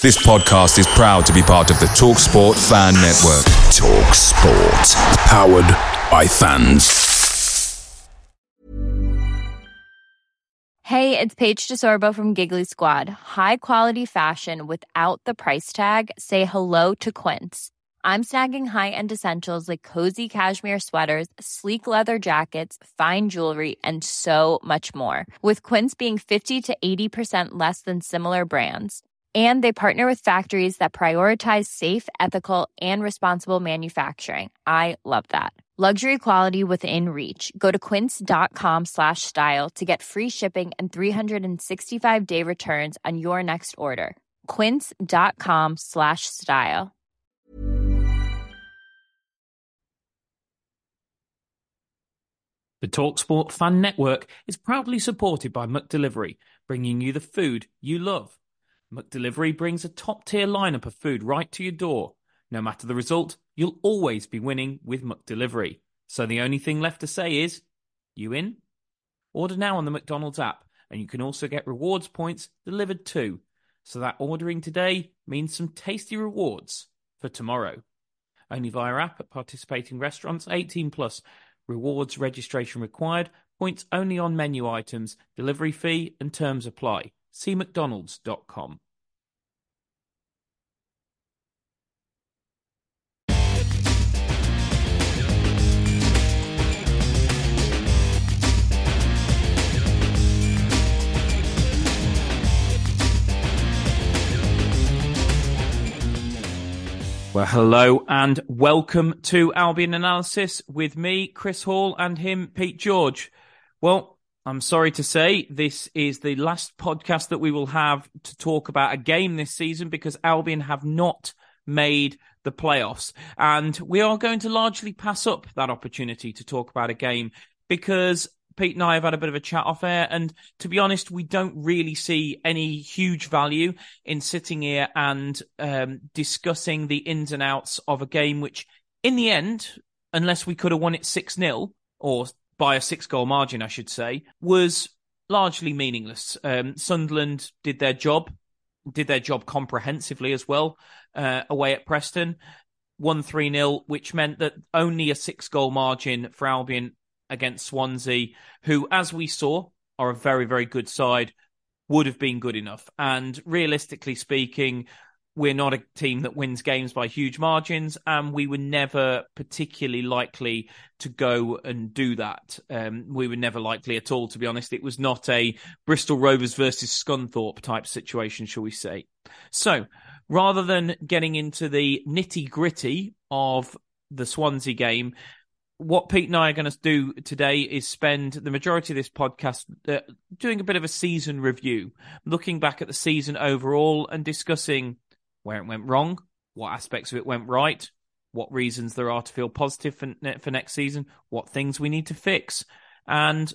This podcast is proud to be part of the TalkSport Fan Network. TalkSport, powered by fans. Hey, it's Paige DeSorbo from Giggly Squad. High quality fashion without the price tag. Say hello to Quince. I'm snagging high-end essentials like cozy cashmere sweaters, sleek leather jackets, fine jewelry, and so much more. With Quince being 50 to 80% less than similar brands and they partner with factories that prioritize safe ethical and responsible manufacturing. I love that. Luxury quality within reach. Go to quince.com slash style to get free shipping and 365 day returns on your next order. quince.com slash style. The talksport fan network is proudly supported by McDelivery bringing you the food you love McDelivery brings a top tier lineup of food right to your door. No matter the result, you'll always be winning with McDelivery. So the only thing left to say is, you in? Order now on the McDonald's app, and you can also get rewards points delivered too. So that ordering today means some tasty rewards for tomorrow. Only via app at participating restaurants 18 plus. Rewards registration required. Points only on menu items. Delivery fee and terms apply. See mcdonalds.com. Well, hello and welcome to Albion Analysis with me, Chris Hall, and him, Pete George. Well, I'm sorry to say this is the last podcast that we will have to talk about a game this season because Albion have not made the playoffs. And we are going to largely pass up that opportunity to talk about a game because Pete and I have had a bit of a chat off air. And to be honest, we don't really see any huge value in sitting here and um, discussing the ins and outs of a game, which in the end, unless we could have won it 6 0 or by a six goal margin, I should say, was largely meaningless. Um, Sunderland did their job, did their job comprehensively as well, uh, away at Preston. 1 3 0, which meant that only a six goal margin for Albion against Swansea, who, as we saw, are a very, very good side, would have been good enough. And realistically speaking, we're not a team that wins games by huge margins, and we were never particularly likely to go and do that. Um, we were never likely at all, to be honest. It was not a Bristol Rovers versus Scunthorpe type situation, shall we say. So, rather than getting into the nitty gritty of the Swansea game, what Pete and I are going to do today is spend the majority of this podcast uh, doing a bit of a season review, looking back at the season overall and discussing where it went wrong, what aspects of it went right, what reasons there are to feel positive for, for next season, what things we need to fix. And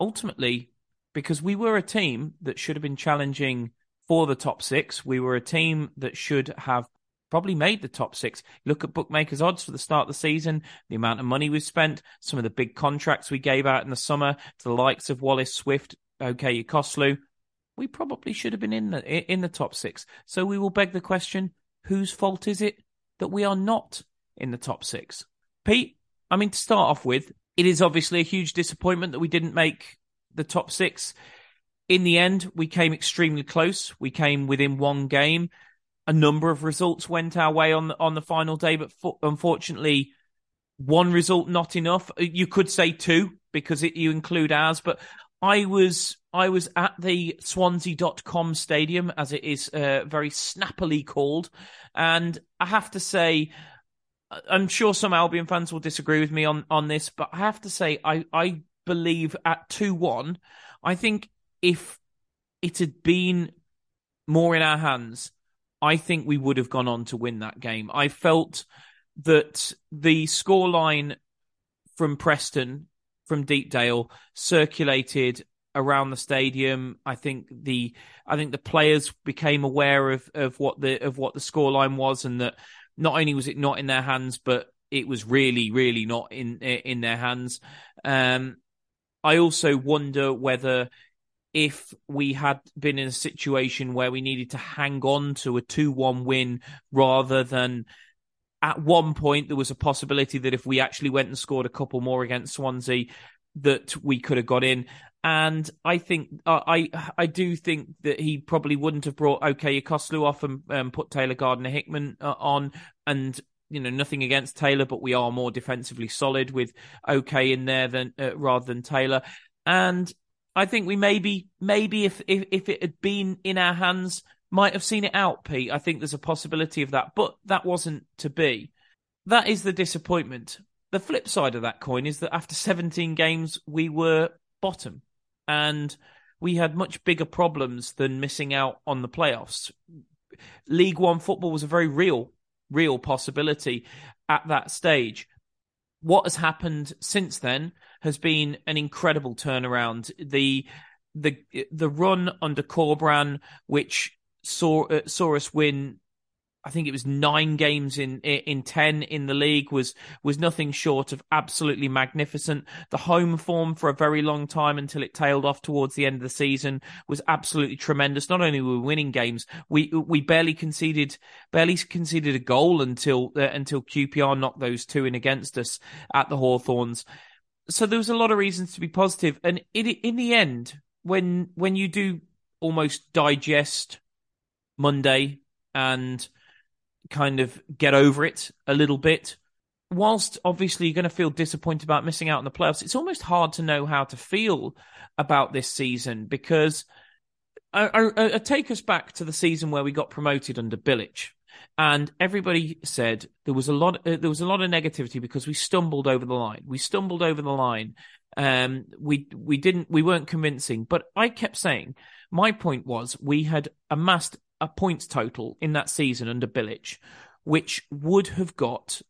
ultimately, because we were a team that should have been challenging for the top six, we were a team that should have probably made the top six. Look at bookmakers' odds for the start of the season, the amount of money we've spent, some of the big contracts we gave out in the summer to the likes of Wallace Swift, OK Koslu we probably should have been in the in the top six. So we will beg the question: whose fault is it that we are not in the top six? Pete, I mean, to start off with, it is obviously a huge disappointment that we didn't make the top six. In the end, we came extremely close. We came within one game. A number of results went our way on the, on the final day, but for, unfortunately, one result not enough. You could say two because it, you include ours, but I was I was at the Swansea.com stadium, as it is uh, very snappily called, and I have to say, I'm sure some Albion fans will disagree with me on on this, but I have to say, I I believe at two one, I think if it had been more in our hands, I think we would have gone on to win that game. I felt that the scoreline from Preston from Deepdale circulated around the stadium. I think the I think the players became aware of, of what the of what the scoreline was, and that not only was it not in their hands, but it was really, really not in in their hands. Um, I also wonder whether if we had been in a situation where we needed to hang on to a 2 1 win rather than at one point there was a possibility that if we actually went and scored a couple more against Swansea, that we could have got in. And I think uh, I I do think that he probably wouldn't have brought OK Yokuslu off and um, put Taylor Gardner Hickman uh, on. And you know nothing against Taylor, but we are more defensively solid with OK in there than uh, rather than Taylor. And I think we maybe maybe if, if if it had been in our hands might have seen it out, Pete. I think there's a possibility of that, but that wasn't to be. That is the disappointment. The flip side of that coin is that after 17 games, we were bottom and we had much bigger problems than missing out on the playoffs. League One football was a very real, real possibility at that stage. What has happened since then has been an incredible turnaround. The the the run under Corberán, which saw uh, saw us win. I think it was nine games in in ten in the league was was nothing short of absolutely magnificent. The home form for a very long time until it tailed off towards the end of the season was absolutely tremendous. Not only were we winning games, we we barely conceded barely conceded a goal until uh, until QPR knocked those two in against us at the Hawthorns. So there was a lot of reasons to be positive, and in in the end, when when you do almost digest Monday and kind of get over it a little bit. Whilst obviously you're going to feel disappointed about missing out on the playoffs, it's almost hard to know how to feel about this season because I, I, I take us back to the season where we got promoted under Bilic, and everybody said there was a lot uh, there was a lot of negativity because we stumbled over the line. We stumbled over the line. Um, we we didn't we weren't convincing. But I kept saying my point was we had amassed a points total in that season under Bilic, which would have got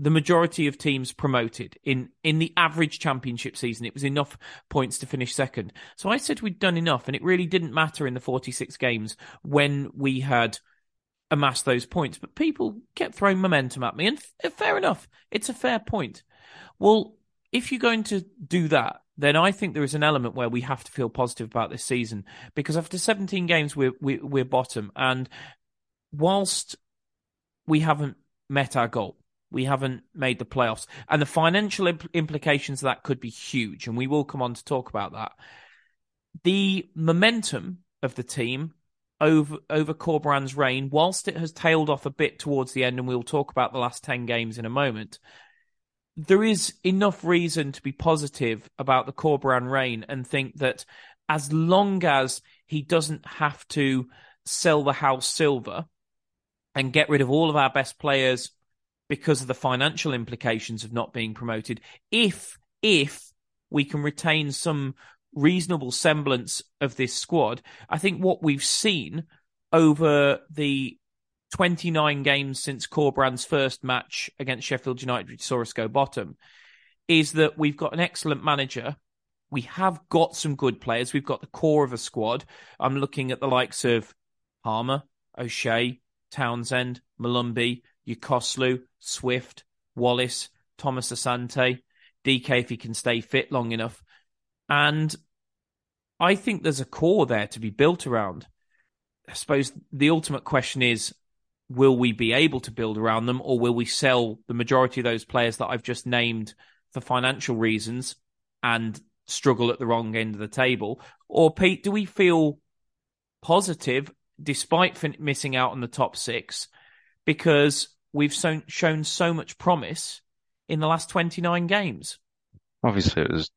the majority of teams promoted in in the average championship season. It was enough points to finish second. So I said we'd done enough, and it really didn't matter in the 46 games when we had amassed those points. But people kept throwing momentum at me, and f- fair enough. It's a fair point. Well, if you're going to do that, then I think there is an element where we have to feel positive about this season because after 17 games we're we, are we are bottom, and whilst we haven't met our goal, we haven't made the playoffs, and the financial imp- implications of that could be huge, and we will come on to talk about that. The momentum of the team over over Corberán's reign, whilst it has tailed off a bit towards the end, and we'll talk about the last 10 games in a moment there is enough reason to be positive about the Corberán reign and think that as long as he doesn't have to sell the house silver and get rid of all of our best players because of the financial implications of not being promoted, if if we can retain some reasonable semblance of this squad, I think what we've seen over the 29 games since Corberán's first match against Sheffield United, which saw us go bottom, is that we've got an excellent manager. We have got some good players. We've got the core of a squad. I'm looking at the likes of Palmer, O'Shea, Townsend, Molumby, Yokuslu, Swift, Wallace, Thomas Asante, DK if he can stay fit long enough. And I think there's a core there to be built around. I suppose the ultimate question is will we be able to build around them or will we sell the majority of those players that I've just named for financial reasons and struggle at the wrong end of the table? Or, Pete, do we feel positive despite fin- missing out on the top six because we've so- shown so much promise in the last 29 games? Obviously, it was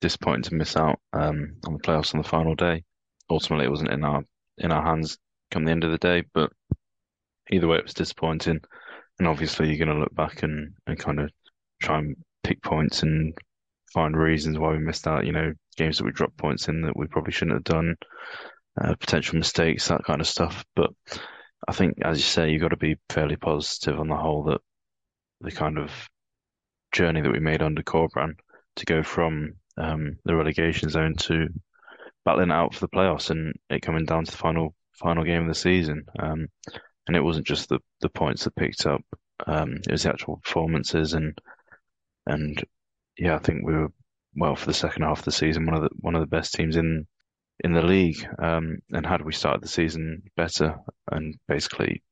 disappointing to miss out um, on the playoffs on the final day. Ultimately, it wasn't in our in our hands come the end of the day, but either way, it was disappointing. And obviously, you're going to look back and, and kind of try and pick points and find reasons why we missed out. You know, games that we dropped points in that we probably shouldn't have done, uh, potential mistakes, that kind of stuff. But I think, as you say, you've got to be fairly positive on the whole that the kind of journey that we made under Corberán to go from um, the relegation zone to battling out for the playoffs and it coming down to the final final game of the season. Um, and it wasn't just the the points that picked up. Um, it was the actual performances and and yeah, I think we were well for the second half of the season one of the one of the best teams in in the league. Um, and had we started the season better and basically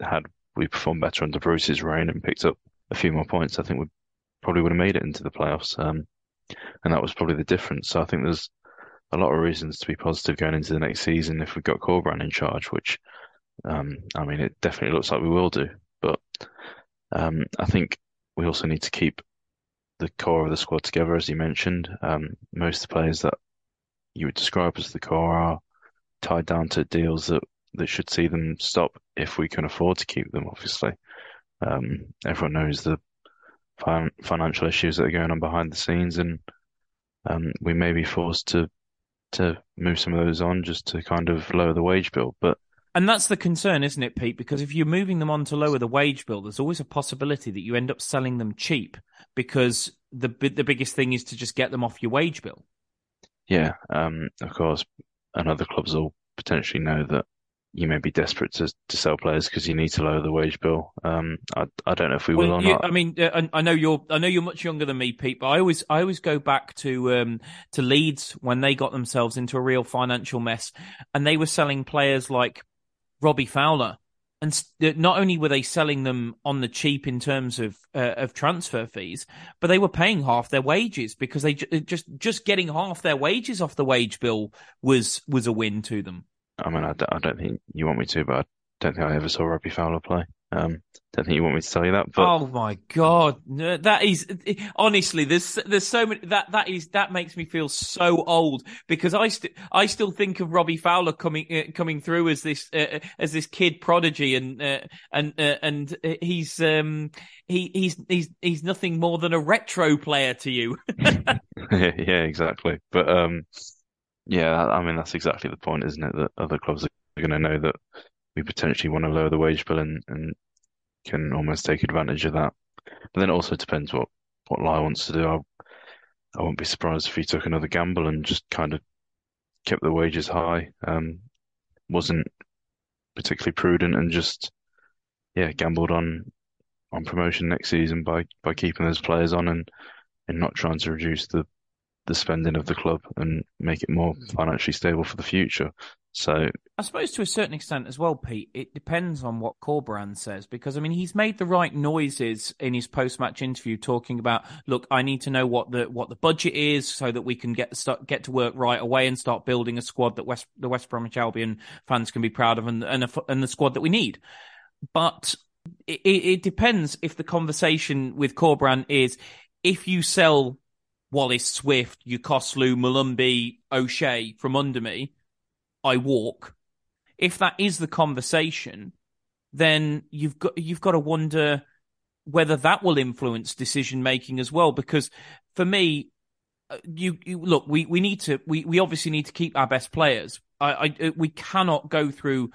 had we performed better under Bruce's reign and picked up a few more points, I think we probably would have made it into the playoffs. Um, and that was probably the difference. So I think there's a lot of reasons to be positive going into the next season if we've got Corberán in charge, which, um, I mean, it definitely looks like we will do. But um, I think we also need to keep the core of the squad together, as you mentioned. Um, most of the players that you would describe as the core are tied down to deals that, that should see them stop if we can afford to keep them, obviously. Um, everyone knows the fin- financial issues that are going on behind the scenes, and um, we may be forced to to move some of those on just to kind of lower the wage bill. But and that's the concern, isn't it, Pete? Because if you're moving them on to lower the wage bill, there's always a possibility that you end up selling them cheap because the the biggest thing is to just get them off your wage bill. Yeah, um, of course, and other clubs will potentially know that you may be desperate to, to sell players because you need to lower the wage bill. Um, I, I don't know if we well, will or you, not. I mean, uh, I know you're I know you're much younger than me, Pete, but I always I always go back to um, to Leeds when they got themselves into a real financial mess, and they were selling players like Robbie Fowler, and not only were they selling them on the cheap in terms of uh, of transfer fees, but they were paying half their wages because they just just getting half their wages off the wage bill was was a win to them. I mean, I don't, I don't think you want me to, but I don't think I ever saw Robbie Fowler play. Um, don't think you want me to tell you that, but oh my god, that is honestly, there's there's so many that that is that makes me feel so old because I still I still think of Robbie Fowler coming uh, coming through as this uh, as this kid prodigy and uh, and uh, and uh, he's um he he's he's he's nothing more than a retro player to you. yeah, exactly, but um yeah, I mean that's exactly the point, isn't it? That other clubs are going to know that we potentially want to lower the wage bill and, and can almost take advantage of that. But then it also depends what what Lyle wants to do. I I wouldn't be surprised if he took another gamble and just kind of kept the wages high. Um, wasn't particularly prudent and just yeah gambled on on promotion next season by by keeping those players on and and not trying to reduce the the spending of the club and make it more financially stable for the future. So I suppose to a certain extent as well, Pete, it depends on what Corberán says because I mean he's made the right noises in his post-match interview talking about look, I need to know what the what the budget is so that we can get start get to work right away and start building a squad that West the West Bromwich Albion fans can be proud of and and, a, and the squad that we need. But it, it depends if the conversation with Corberán is if you sell Wallace, Swift, Yokuslu, Molumby, O'Shea from under me, I walk. If that is the conversation, then you've got you've got to wonder whether that will influence decision making as well. Because for me, uh, you, you look, we, we need to we, we obviously need to keep our best players. I, I we cannot go through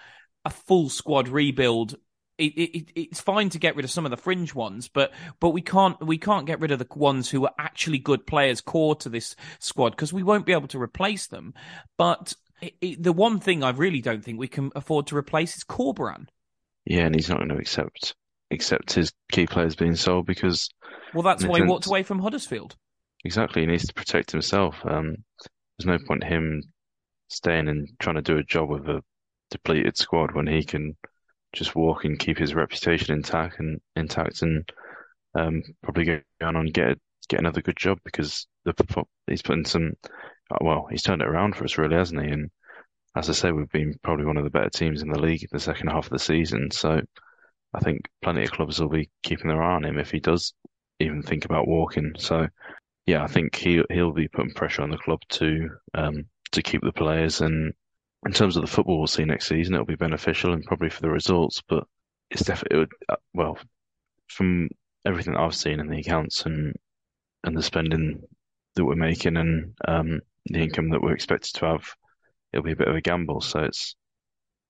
a full squad rebuild it, it, it's fine to get rid of some of the fringe ones, but but we can't we can't get rid of the ones who are actually good players core to this squad because we won't be able to replace them. But it, the one thing I really don't think we can afford to replace is Corberán. Yeah, and he's not going to accept accept his key players being sold because well, that's why he walked away from Huddersfield. Exactly, he needs to protect himself. Um, there's no point in him staying and trying to do a job with a depleted squad when he can just walk and keep his reputation intact and intact and um, probably go on and get get another good job because the he's putting some well he's turned it around for us really hasn't he? And as I say we've been probably one of the better teams in the league in the second half of the season. So I think plenty of clubs will be keeping their eye on him if he does even think about walking. So yeah I think he he'll be putting pressure on the club to um, to keep the players. And in terms of the football we'll see next season, it'll be beneficial and probably for the results. But it's definitely it would, uh, well from everything that I've seen in the accounts and and the spending that we're making and um, the income that we're expected to have, it'll be a bit of a gamble. So it's,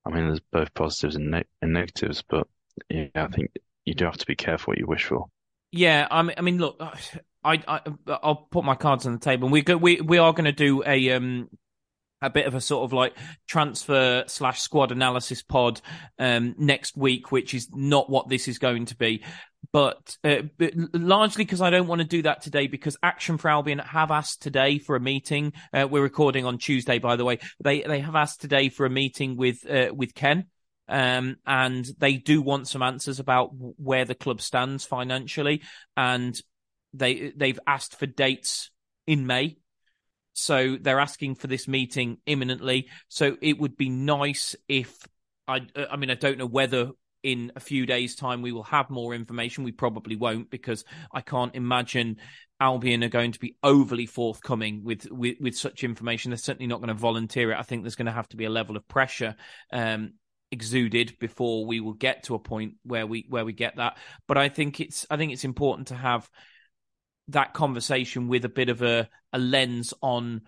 I mean, there's both positives and, ne- and negatives, but yeah, I think you do have to be careful what you wish for. Yeah, I mean, I mean, look, I, I, I'll put my cards on the table. We go, we, we are going to do a um a bit of a sort of like transfer slash squad analysis pod um, next week, which is not what this is going to be. But, uh, but largely because I don't want to do that today because Action for Albion have asked today for a meeting. Uh, we're recording on Tuesday, by the way. They they have asked today for a meeting with uh, with Ken. Um, and they do want some answers about where the club stands financially, and they they've asked for dates in May so they're asking for this meeting imminently. So it would be nice if I, I mean, I don't know whether in a few days' time we will have more information. We probably won't because I can't imagine Albion are going to be overly forthcoming with, with, with such information. They're certainly not going to volunteer it. I think there's going to have to be a level of pressure um, exuded before we will get to a point where we where we get that. But I think it's I think it's important to have that conversation with a bit of a, a lens on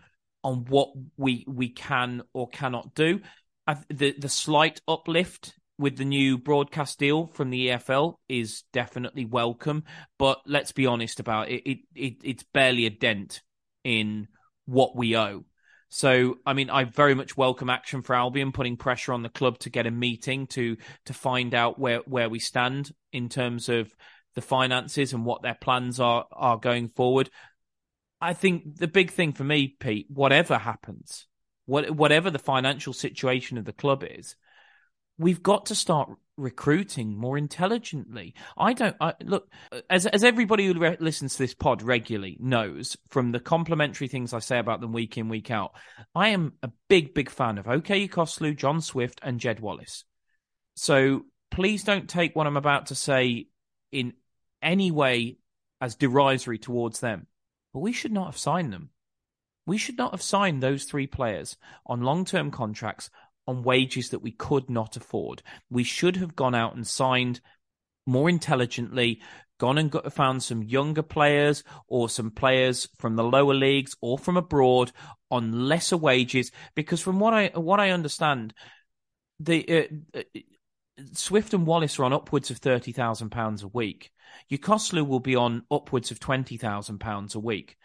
on what we we can or cannot do. the the slight uplift with the new broadcast deal from the EFL is definitely welcome, but let's be honest about it. It, it it's barely a dent in what we owe. So, I mean, I very much welcome action for Albion putting pressure on the club to get a meeting to to find out where where we stand in terms of the finances and what their plans are are going forward. I think the big thing for me, Pete, whatever happens, what, whatever the financial situation of the club is, we've got to start recruiting more intelligently. I don't I, look as as everybody who re- listens to this pod regularly knows from the complimentary things I say about them week in week out. I am a big big fan of OK Koslu, John Swift, and Jed Wallace. So please don't take what I'm about to say in any way as derisory towards them. But we should not have signed them. We should not have signed those three players on long term contracts on wages that we could not afford. We should have gone out and signed more intelligently, gone and got, found some younger players or some players from the lower leagues or from abroad on lesser wages. Because from what I what I understand, the uh, uh Swift and Wallace are on upwards of thirty thousand pounds a week. Yokuslu will be on upwards of twenty thousand pounds a week.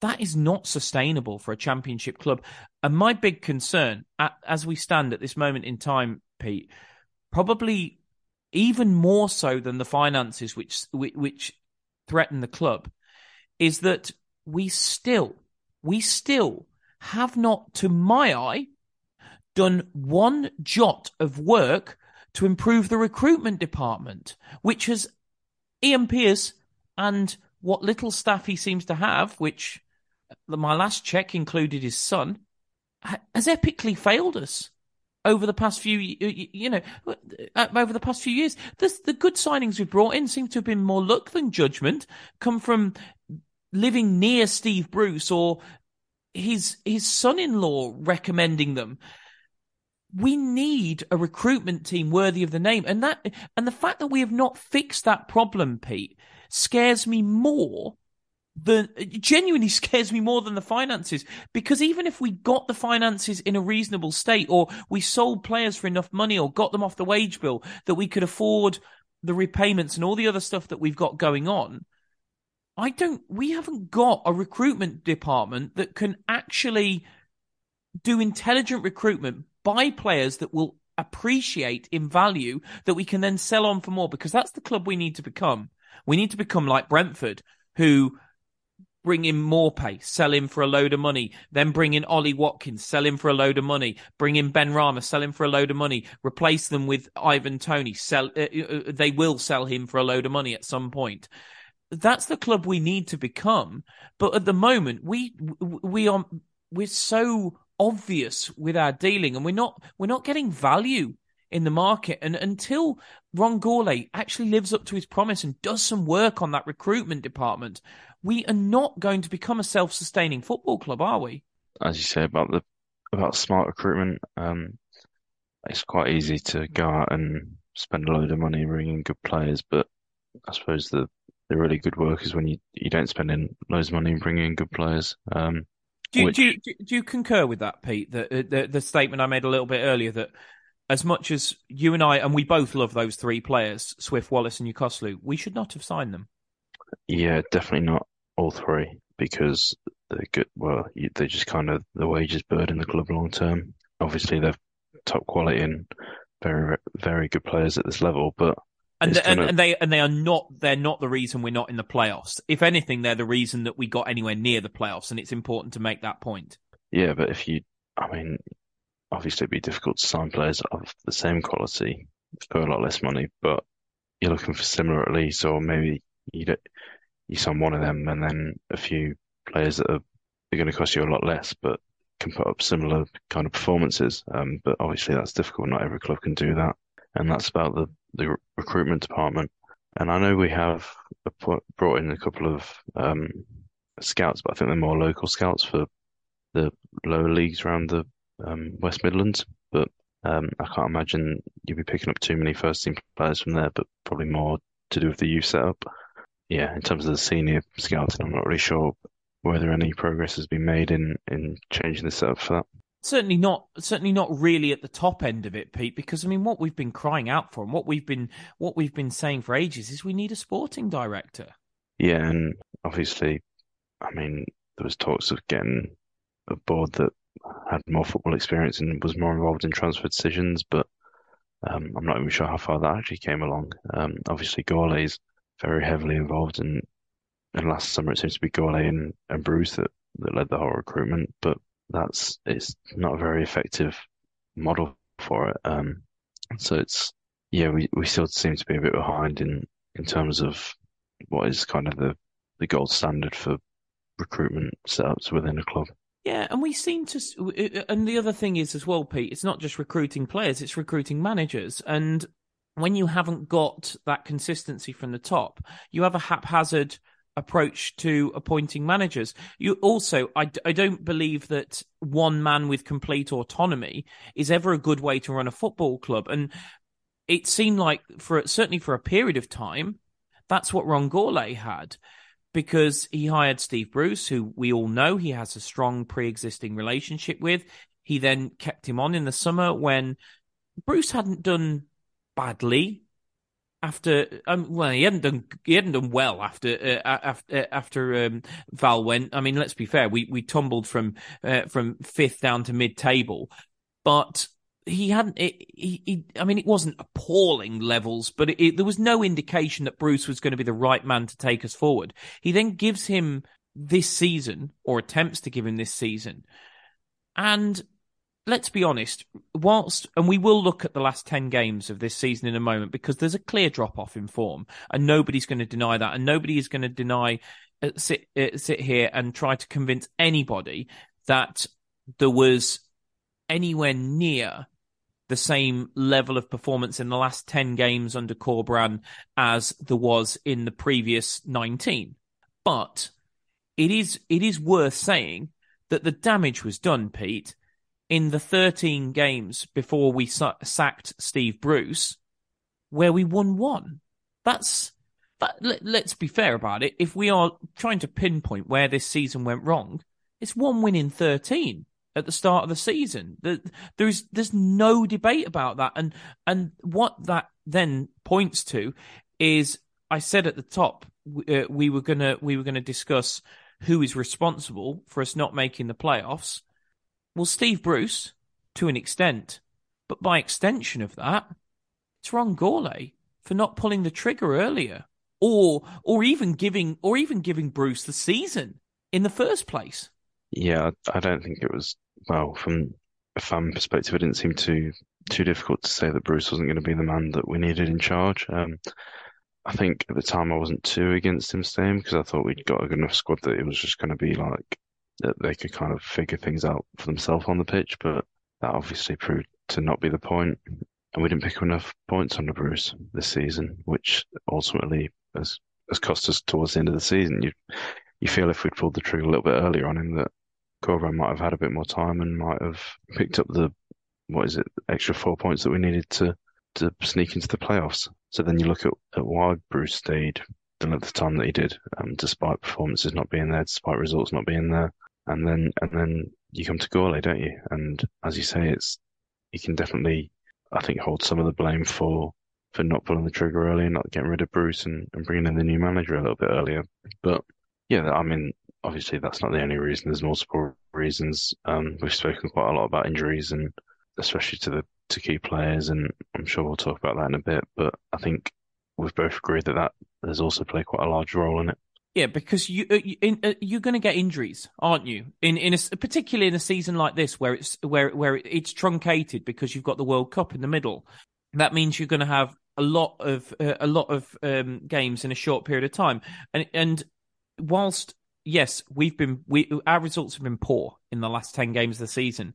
That is not sustainable for a championship club. And my big concern, as we stand at this moment in time, Pete, probably even more so than the finances which which threaten the club, is that we still we still have not, to my eye, done one jot of work to improve the recruitment department, which has Ian Pearce and what little staff he seems to have, which my last check included his son, has epically failed us over the past few, you know, uh, over the past few years. The, the good signings we've brought in seem to have been more luck than judgment, come from living near Steve Bruce or his his son-in-law recommending them we need a recruitment team worthy of the name. And that, and the fact that we have not fixed that problem, Pete, scares me more than, genuinely scares me more than the finances. Because even if we got the finances in a reasonable state, or we sold players for enough money, or got them off the wage bill, that we could afford the repayments and all the other stuff that we've got going on, I don't, we haven't got a recruitment department that can actually do intelligent recruitment buy players that will appreciate in value that we can then sell on for more because that's the club we need to become. We need to become like Brentford, who bring in Maupay, sell him for a load of money, then bring in Ollie Watkins, sell him for a load of money, bring in Benrahma, sell him for a load of money, replace them with Ivan Toney, sell, uh, uh, they will sell him for a load of money at some point. That's the club we need to become. But at the moment, we, we are, we're so obvious with our dealing, and we're not we're not getting value in the market. And until Ron Gourlay actually lives up to his promise and does some work on that recruitment department, we are not going to become a self-sustaining football club, are we? As you say about the about smart recruitment, um, it's quite easy to go out and spend a load of money bringing good players, but I suppose the the really good work is when you you don't spend in loads of money bringing in good players. Um, do you, which... do, you, do you concur with that, Pete? The, uh, the the statement I made a little bit earlier that as much as you and I, and we both love those three players, Swift, Wallace, and Yokuslu, we should not have signed them. Yeah, definitely not all three, because they're good. Well, they're just kind of the wages burden the club long term. Obviously, they're top quality and very very good players at this level, but and, it's and gonna- and they and they are not they're not the reason we're not in the playoffs. If anything, they're the reason that we got anywhere near the playoffs, and it's important to make that point. Yeah, but if you, I mean, obviously it'd be difficult to sign players of the same quality for a lot less money, but you're looking for similar at least, or maybe you you sign one of them and then a few players that are, are going to cost you a lot less, but can put up similar kind of performances. Um, but obviously that's difficult. Not every club can do that, and that's about the the recruitment department. And I know we have brought in a couple of um, scouts, but I think they're more local scouts for the lower leagues around the um, West Midlands. But um, I can't imagine you'd be picking up too many first team players from there, but probably more to do with the youth setup. Yeah, in terms of the senior scouting, I'm not really sure whether any progress has been made in, in changing the setup for that. Certainly not. Certainly not really at the top end of it, Pete. Because I mean, what we've been crying out for, and what we've been what we've been saying for ages, is we need a sporting director. Yeah, and obviously, I mean, there was talks of getting a board that had more football experience and was more involved in transfer decisions, but um, I'm not even sure how far that actually came along. Um, obviously, is very heavily involved, and, and last summer it seems to be Gourlay and, and Bruce that, that led the whole recruitment, but that's it's not a very effective model for it. Um, so it's yeah, we, we still seem to be a bit behind in in terms of what is kind of the the gold standard for recruitment setups within a club. Yeah, and we seem to. Uh, and the other thing is as well, Pete. It's not just recruiting players; it's recruiting managers. And when you haven't got that consistency from the top, you have a haphazard approach to appointing managers. You also, I, I don't believe that one man with complete autonomy is ever a good way to run a football club. And it seemed like for certainly for a period of time, that's what Ron Gourlay had because he hired Steve Bruce, who we all know he has a strong pre-existing relationship with. He then kept him on in the summer when Bruce hadn't done badly after um, well he hadn't done he hadn't done well after uh, after after um, Val went. I mean, let's be fair, we we tumbled from uh, from fifth down to mid table, but he hadn't. It, he, he, I mean, it wasn't appalling levels, but it, it, there was no indication that Bruce was going to be the right man to take us forward. He then gives him this season, or attempts to give him this season, and let's be honest, whilst, and we will look at the last 10 games of this season in a moment because there's a clear drop off in form and nobody's going to deny that. And nobody is going to deny, uh, sit, uh, sit here and try to convince anybody that there was anywhere near the same level of performance in the last 10 games under Corberan as there was in the previous 19. But it is, it is worth saying that the damage was done, Pete, in the 13 games before we sa- sacked Steve Bruce, where we won one. That's, but let, let's be fair about it. If we are trying to pinpoint where this season went wrong, it's one win in 13 at the start of the season. There's there's no debate about that, and and what that then points to is I said at the top uh, we were gonna we were gonna discuss who is responsible for us not making the playoffs. Well, Steve Bruce to an extent, but by extension of that, it's Ron Gourlay for not pulling the trigger earlier, or or even giving or even giving Bruce the season in the first place. Yeah, I don't think it was well from a fan perspective. It didn't seem too too difficult to say that Bruce wasn't going to be the man that we needed in charge. Um, I think at the time I wasn't too against him staying because I thought we'd got a good enough squad that it was just going to be like that they could kind of figure things out for themselves on the pitch. But that obviously proved to not be the point, and we didn't pick up enough points under Bruce this season, which ultimately has has cost us towards the end of the season. You you feel if we'd pulled the trigger a little bit earlier on him that Corberan might have had a bit more time and might have picked up the what is it extra four points that we needed to to sneak into the playoffs. So then you look at, at why Bruce stayed the length of time that he did, um, despite performances not being there, despite results not being there, and then and then you come to Gourlay, don't you? And as you say, it's you can definitely I think hold some of the blame for for not pulling the trigger early and not getting rid of Bruce and, and bringing in the new manager a little bit earlier. But yeah, I mean, obviously that's not the only reason. There's multiple reasons. Um, we've spoken quite a lot about injuries and especially to the to key players, and I'm sure we'll talk about that in a bit. But I think we've both agreed that that has also played quite a large role in it. Yeah, because you, uh, you you're going to get injuries, aren't you? In in a, particularly in a season like this where it's where where it's truncated because you've got the World Cup in the middle. That means you're going to have a lot of uh, a lot of um, games in a short period of time, and and whilst yes, we've been we our results have been poor in the last ten games of the season.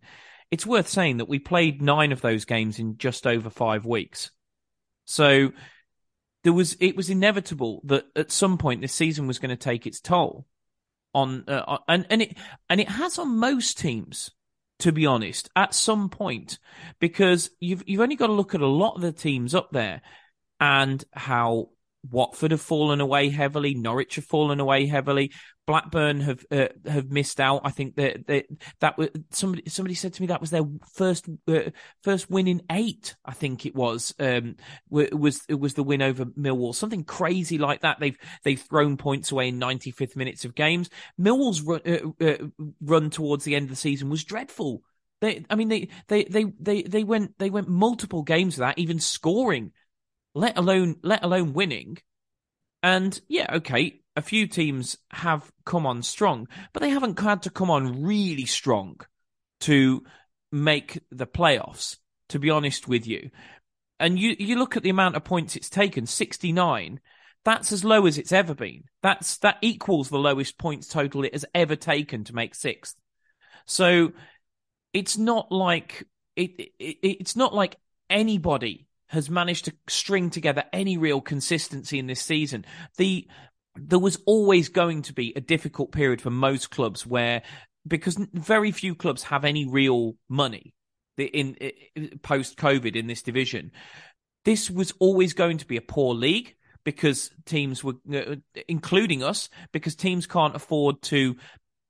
It's worth saying that we played nine of those games in just over five weeks. So there was it was inevitable that at some point this season was going to take its toll on uh, and and it and it has on most teams to be honest at some point because you've you've only got to look at a lot of the teams up there and how Watford have fallen away heavily. Norwich have fallen away heavily. Blackburn have uh, have missed out. I think that that that was somebody somebody said to me that was their first uh, first win in eight. I think it was um was it was the win over Millwall. Something crazy like that. They've they've thrown points away in 95th minutes of games. Millwall's run, uh, uh, run towards the end of the season was dreadful. They, I mean, they, they, they, they, they went, they went multiple games of that, even scoring let alone let alone winning. And yeah, okay, a few teams have come on strong, but they haven't had to come on really strong to make the playoffs, to be honest with you. And you, you look at the amount of points it's taken, 69, that's as low as it's ever been. That's, that equals the lowest points total it has ever taken to make sixth. So it's not like, it, it it's not like anybody has managed to string together any real consistency in this season. The there was always going to be a difficult period for most clubs where because very few clubs have any real money in, in post COVID in this division. This was always going to be a poor league because teams were, uh, including us, because teams can't afford to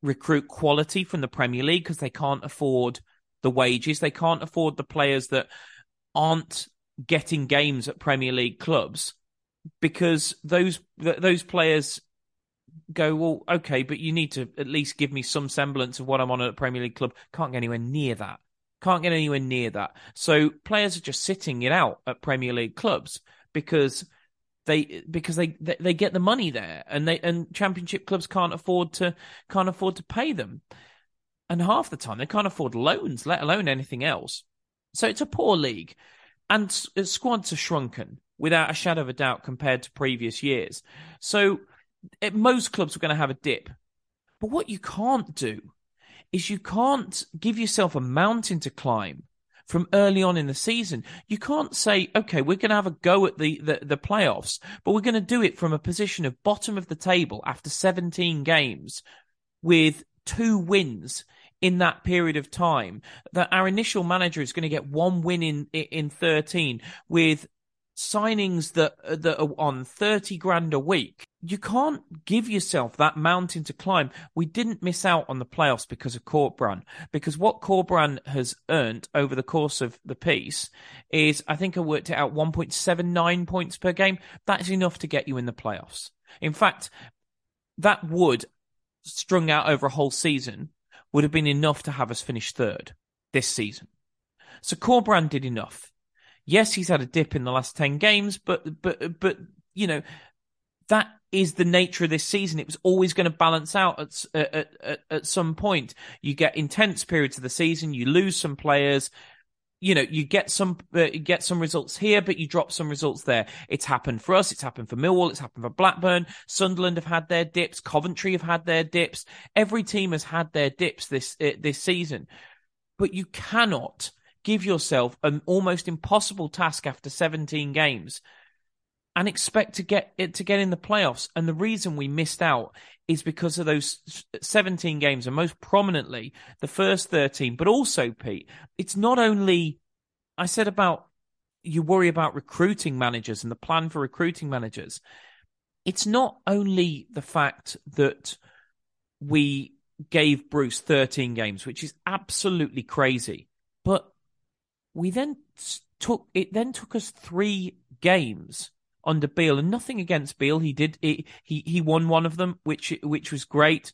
recruit quality from the Premier League because they can't afford the wages. They can't afford the players that aren't getting games at Premier League clubs because those those players go well okay but you need to at least give me some semblance of what I'm on at Premier League club. Can't get anywhere near that. Can't get anywhere near that. So players are just sitting it out at Premier League clubs because they because they, they they get the money there and they and championship clubs can't afford to can't afford to pay them. And half the time they can't afford loans let alone anything else. So it's a poor league and uh, squads are shrunken without a shadow of a doubt compared to previous years. So it, most clubs are going to have a dip. But what you can't do is you can't give yourself a mountain to climb from early on in the season. You can't say, okay, we're going to have a go at the, the, the playoffs, but we're going to do it from a position of bottom of the table after 17 games with two wins in that period of time that our initial manager is going to get one win in in 13 with signings that that are on 30 grand a week. You can't give yourself that mountain to climb. We didn't miss out on the playoffs because of Corberán because what Corberán has earned over the course of the piece is I think I worked it out 1.79 points per game. That's enough to get you in the playoffs. In fact that would strung out over a whole season would have been enough to have us finish third this season. So Corberán did enough. Yes, he's had a dip in the last 10 games, but, but, but, you know, that is the nature of this season. It was always going to balance out at, at, at, at some point. You get intense periods of the season, you lose some players, you know, you get some uh, you get some results here, but you drop some results there. It's happened for us. It's happened for Millwall. It's happened for Blackburn. Sunderland have had their dips. Coventry have had their dips. Every team has had their dips this uh, this season, but you cannot give yourself an almost impossible task after 17 games and expect to get it to get in the playoffs. And the reason we missed out is because of those 17 games and most prominently the first 13, but also Pete, it's not only I said about you worry about recruiting managers and the plan for recruiting managers. It's not only the fact that we gave Bruce 13 games, which is absolutely crazy, but we then took it then took us 3 games under Beale, and nothing against Beale. He did he he he won one of them, which which was great.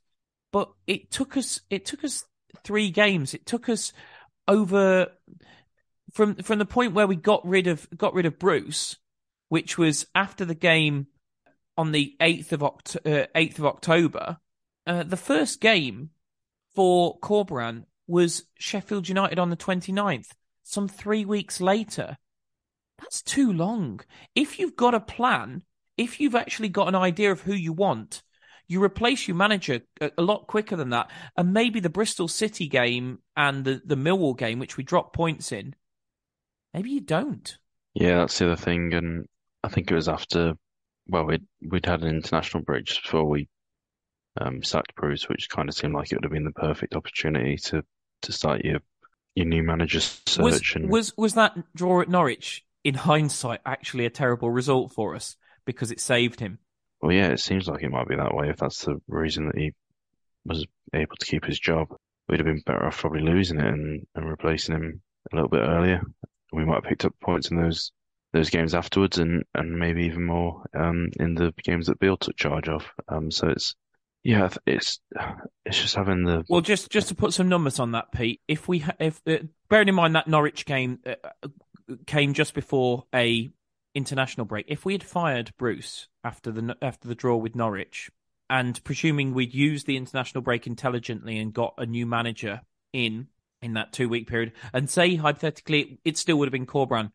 but it took us it took us three games. It took us over from from the point where we got rid of got rid of Bruce, which was after the game on the eighth of uh, eighth of October. Uh, the first game for Corberán was Sheffield United on the 29th. Some three weeks later, that's too long. If you've got a plan, if you've actually got an idea of who you want, you replace your manager a, lot quicker than that. And maybe the Bristol City game and the, the Millwall game, which we dropped points in, maybe you don't. Yeah, that's the other thing. And I think it was after, well, we'd, we'd had an international break before we um, sacked Bruce, which kind of seemed like it would have been the perfect opportunity to, to start your your new manager search. Was, and... was was that draw at Norwich, in hindsight, actually a terrible result for us because it saved him? Well, yeah, it seems like it might be that way if that's the reason that he was able to keep his job. We'd have been better off probably losing it and, and replacing him a little bit earlier. We might have picked up points in those those games afterwards, and, and maybe even more um, in the games that Beale took charge of. Um, so it's yeah, it's it's just having the well, just just to put some numbers on that, Pete. If we if uh, bearing in mind that Norwich game uh, came just before a international break, if we had fired Bruce after the after the draw with Norwich, and presuming we'd used the international break intelligently and got a new manager in in that two week period, and say hypothetically it still would have been Corberán,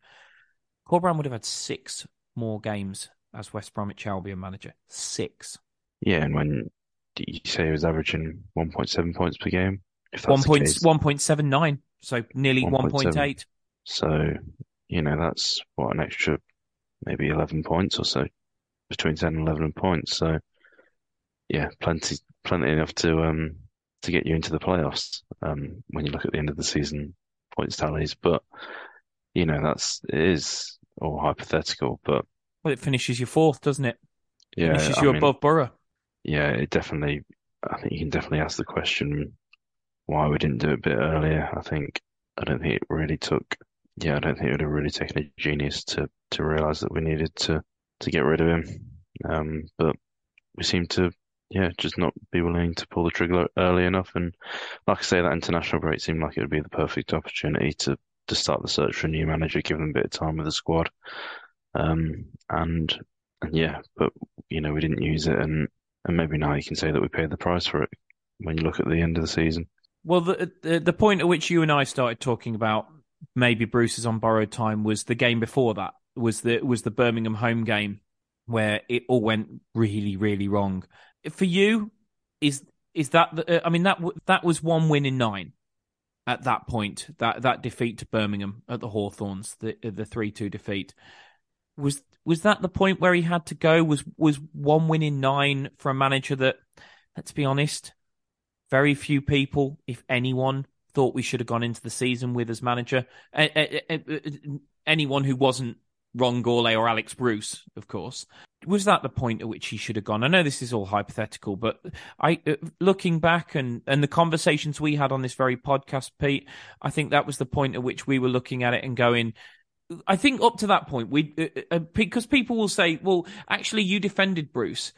Corberán would have had six more games as West Bromwich Albion manager. Six. Yeah, and when did you say he was averaging 1.7 points per game? If 1. 1.79, so nearly 1.8. So, you know, that's what an extra maybe 11 points or so, between 10 and 11 points. So, yeah, plenty, plenty enough to um to get you into the playoffs. Um, when you look at the end of the season points tallies, but you know that's it is all hypothetical. But well, it finishes you fourth, doesn't it? Yeah, finishes you above Boro. Yeah, it definitely. I think you can definitely ask the question why we didn't do it a bit earlier. I think I don't think it really took yeah, I don't think it would have really taken a genius to to realize that we needed to to get rid of him. Um, but we seem to yeah just not be willing to pull the trigger early enough. And like I say, that international break seemed like it would be the perfect opportunity to to start the search for a new manager, give them a bit of time with the squad. Um, and and yeah, but you know we didn't use it, and and maybe now you can say that we paid the price for it when you look at the end of the season. Well, the the, the point at which you and I started talking about maybe Bruce is on borrowed time was the game before that was the was the Birmingham home game where it all went really really wrong. For you, is is that the, uh, I mean that that was one win in nine at that point that that defeat to Birmingham at the Hawthorns the the three two defeat was was that the point where he had to go? Was was one win in nine for a manager that, let's be honest, very few people, if anyone, thought we should have gone into the season with as manager. Anyone who wasn't Ron Gourlay or Alex Bruce, of course. Was that the point at which he should have gone? I know this is all hypothetical, but I, uh, looking back and, and the conversations we had on this very podcast, Pete, I think that was the point at which we were looking at it and going, I think up to that point, we uh, uh, because people will say, "Well, actually, you defended Bruce,"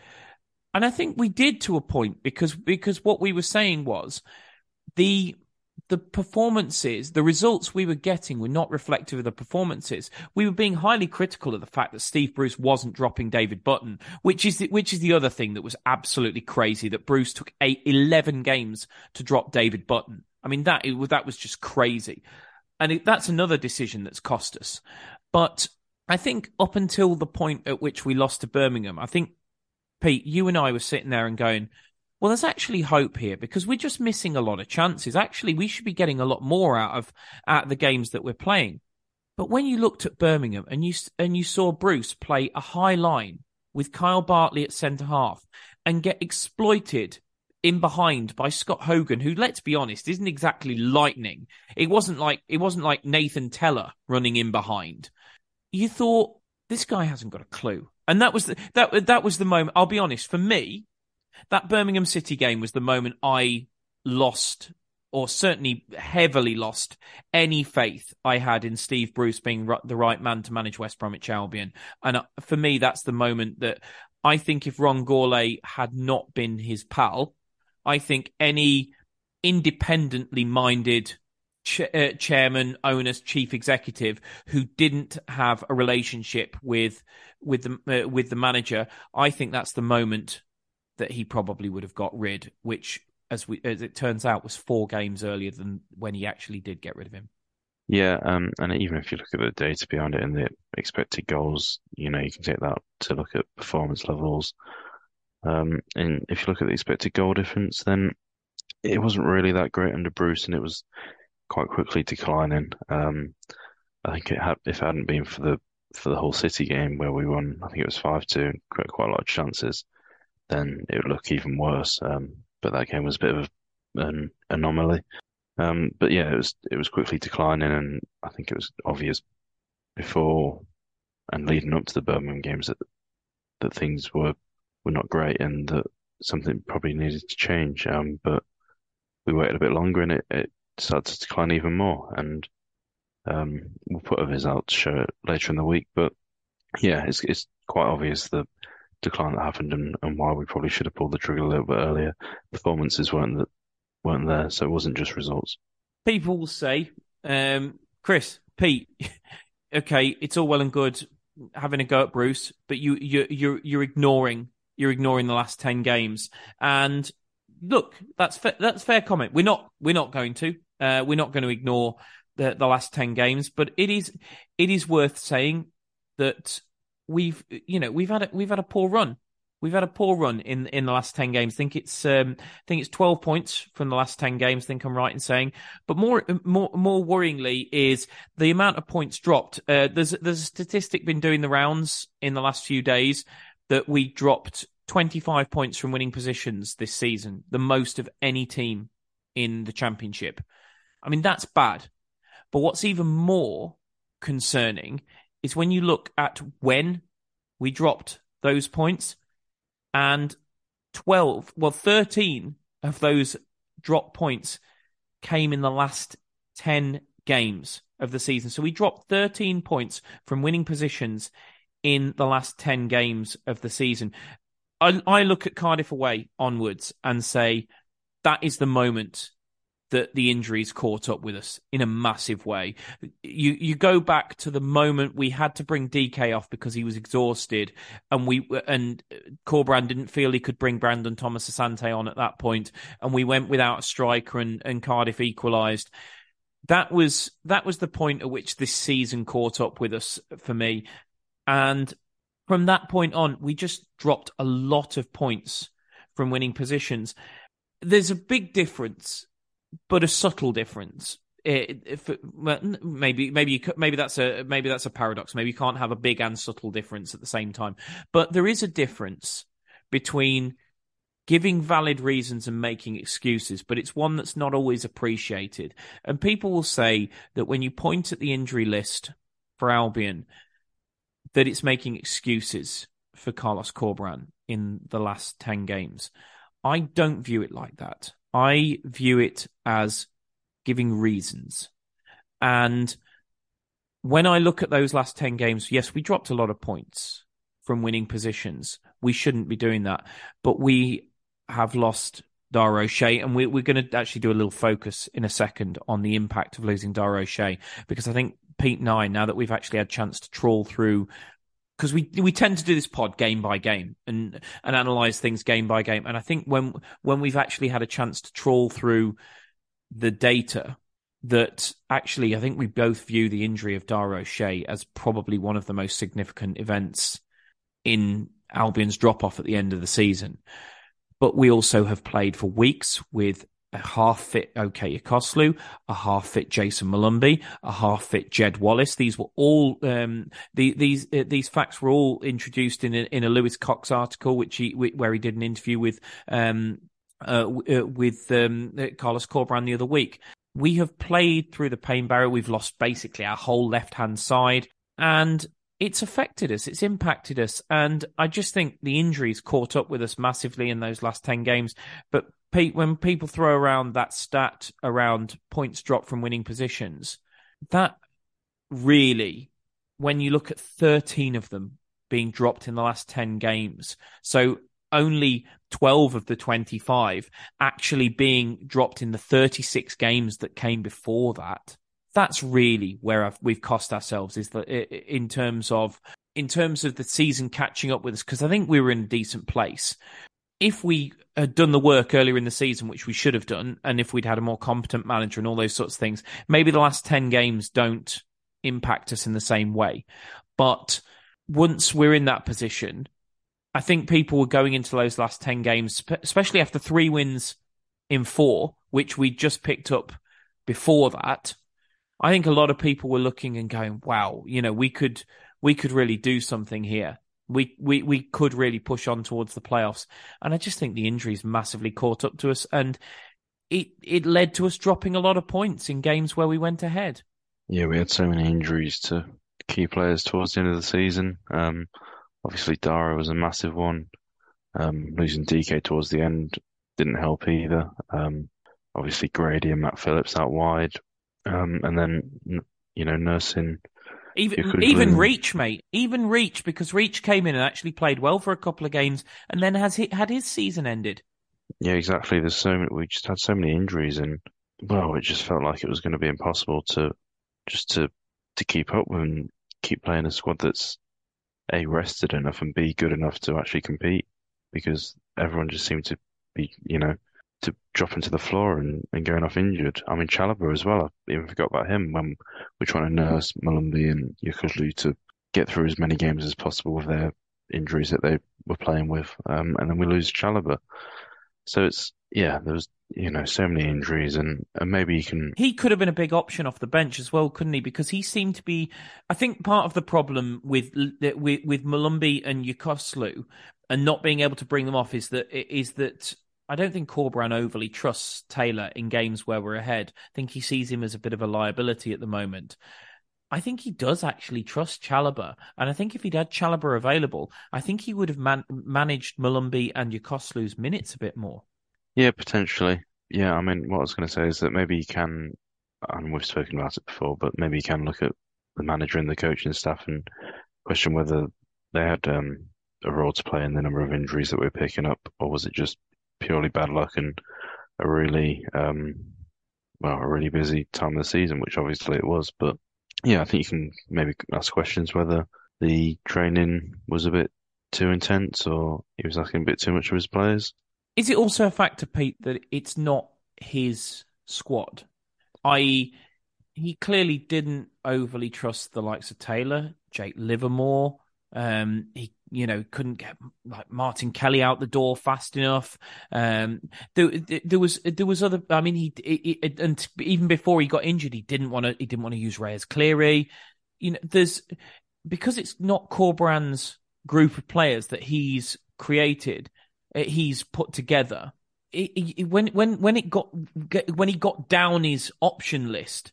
and I think we did to a point because because what we were saying was the the performances, the results we were getting were not reflective of the performances. We were being highly critical of the fact that Steve Bruce wasn't dropping David Button, which is the, which is the other thing that was absolutely crazy that Bruce took eight, 11 games to drop David Button. I mean that that was just crazy and it, that's another decision that's cost us. But I think up until the point at which we lost to Birmingham, I think Pete, you and I were sitting there and going, well, there's actually hope here because we're just missing a lot of chances. Actually, we should be getting a lot more out of out the games that we're playing. But when you looked at Birmingham and you and you saw Bruce play a high line with Kyle Bartley at centre half and get exploited in behind by Scott Hogan, who, let's be honest, isn't exactly lightning. It wasn't like it wasn't like Nathan Tella running in behind. You thought this guy hasn't got a clue, and that was the, that that was the moment. I'll be honest, for me, that Birmingham City game was the moment I lost, or certainly heavily lost, any faith I had in Steve Bruce being the right man to manage West Bromwich Albion. And uh, for me, that's the moment that I think if Ron Gourlay had not been his pal, I think any independently minded ch- uh, chairman, owners, chief executive who didn't have a relationship with with the uh, with the manager, I think that's the moment that he probably would have got rid, which as we as it turns out was four games earlier than when he actually did get rid of him. Yeah, um, and even if you look at the data behind it and the expected goals, you know, you can take that to look at performance levels. Um, and if you look at the expected goal difference, then it wasn't really that great under Bruce, and it was quite quickly declining. Um, I think it had if it hadn't been for the for the Hull City game where we won, I think it was five two, quite quite a lot of chances, then it would look even worse. Um, but that game was a bit of an anomaly. Um, but yeah, it was it was quickly declining, and I think it was obvious before and leading up to the Birmingham games that that things were were not great and that something probably needed to change. Um, but we waited a bit longer, and it, it started to decline even more. And um, we'll put a result to show it later in the week. But yeah, it's it's quite obvious the decline that happened and, and why we probably should have pulled the trigger a little bit earlier. Performances weren't that weren't there, so it wasn't just results. People will say, um, Chris, Pete, okay, it's all well and good having a go at Bruce, but you you you're you're ignoring you're ignoring the last ten games. And look, that's fa- that's fair comment. We're not we're not going to uh, we're not going to ignore the the last ten games, but it is it is worth saying that we've you know we've had a, we've had a poor run. We've had a poor run in in the last ten games. I think it's um, I think it's twelve points from the last ten games. I think I'm right in saying. But more more more worryingly is the amount of points dropped. Uh, there's there's a statistic been doing the rounds in the last few days that we dropped 25 points from winning positions this season, the most of any team in the championship. I mean that's bad. But what's even more concerning is when you look at when we dropped those points and 12, well, 13 of those drop points came in the last 10 games of the season. So we dropped 13 points from winning positions in the last 10 games of the season. I, I look at Cardiff away onwards and say that is the moment that the injuries caught up with us in a massive way. You you go back to the moment we had to bring DK off because he was exhausted, and we and Corberán didn't feel he could bring Brandon Thomas Asante on at that point, and we went without a striker, and, and Cardiff equalised. That was that was the point at which this season caught up with us for me, and from that point on, we just dropped a lot of points from winning positions. There's a big difference but a subtle difference. If, maybe maybe you, maybe that's a maybe that's a paradox. Maybe you can't have a big and subtle difference at the same time. But there is a difference between giving valid reasons and making excuses, but it's one that's not always appreciated. And people will say that when you point at the injury list for Albion, that it's making excuses for Carlos Corberán in the last 10 games. I don't view it like that. I view it as giving reasons. And when I look at those last 10 games, yes, we dropped a lot of points from winning positions. We shouldn't be doing that. But we have lost Dara O'Shea, and we, are going to actually do a little focus in a second on the impact of losing Dara O'Shea, because I think Pete and now that we've actually had a chance to trawl through because we we tend to do this pod game by game and and analyze things game by game. And I think when when we've actually had a chance to trawl through the data, that actually I think we both view the injury of Dara O'Shea as probably one of the most significant events in Albion's drop off at the end of the season. But we also have played for weeks with a half fit Okay Yokuslu, a half fit Jason Molumby, a half fit Jed Wallace. These were all um, the, these uh, these facts were all introduced in a, in a Lewis Cox article, which he where he did an interview with um, uh, uh, with um, Carlos Corberán the other week. We have played through the pain barrier. We've lost basically our whole left hand side, and it's affected us. It's impacted us. And I just think the injuries caught up with us massively in those last 10 games. But Pete, when people throw around that stat around points dropped from winning positions, that really, when you look at 13 of them being dropped in the last 10 games. So only 12 of the 25 actually being dropped in the 36 games that came before that. That's really where I've, we've cost ourselves is that in terms of in terms of the season catching up with us because I think we were in a decent place. If we had done the work earlier in the season, which we should have done, and if we'd had a more competent manager and all those sorts of things, maybe the last 10 games don't impact us in the same way. But once we're in that position, I think people were going into those last 10 games, especially after three wins in four, which we just picked up before that. I think a lot of people were looking and going, wow, you know, we could, we could really do something here. We, we, we could really push on towards the playoffs. And I just think the injuries massively caught up to us and it, it led to us dropping a lot of points in games where we went ahead. Yeah, we had so many injuries to key players towards the end of the season. Um, Obviously, Dara was a massive one. Um, losing DK towards the end didn't help either. Um, obviously, Grady and Matt Phillips out wide, um, and then you know nursing. Even even Reach, mate. Even Reach, because Reach came in and actually played well for a couple of games, and then has he, had his season ended. Yeah, exactly. There's so many. We just had so many injuries, and well, it just felt like it was going to be impossible to just to to keep up and keep playing a squad that's a rested enough and b good enough to actually compete because everyone just seemed to be you know to drop into the floor and, and going off injured. I mean Chalobah as well. I even forgot about him when we're trying to nurse Molumby and Yokuslu to get through as many games as possible with their injuries that they were playing with, um, and then we lose Chalobah. So it's yeah, there was you know so many injuries, and, and maybe you can. He could have been a big option off the bench as well, couldn't he? Because he seemed to be. I think part of the problem with with with Molumby and Yokuslu and not being able to bring them off is that is that I don't think Corberán overly trusts Taylor in games where we're ahead. I think he sees him as a bit of a liability at the moment. I think he does actually trust Chalobah. And I think if he'd had Chalobah available, I think he would have man- managed Molumby and Yokuslu's minutes a bit more. Yeah, potentially. Yeah, I mean, what I was going to say is that maybe you can, and we've spoken about it before, but maybe you can look at the manager and the coaching staff and question whether they had um, a role to play in the number of injuries that we're picking up, or was it just purely bad luck and a really, um, well, a really busy time of the season, which obviously it was, but yeah, I think you can maybe ask questions whether the training was a bit too intense or he was asking a bit too much of his players. Is it also a factor, Pete, that it's not his squad? I.e., he clearly didn't overly trust the likes of Taylor, Jake Livermore. Um, he, you know, couldn't get like Martin Kelly out the door fast enough. Um, there, there was, there was other. I mean, he, he, he and even before he got injured, he didn't want to. He didn't want to use Reyes Cleary. You know, there's because it's not Corberán's group of players that he's created. Uh, he's put together. When when when it got when he got down his option list,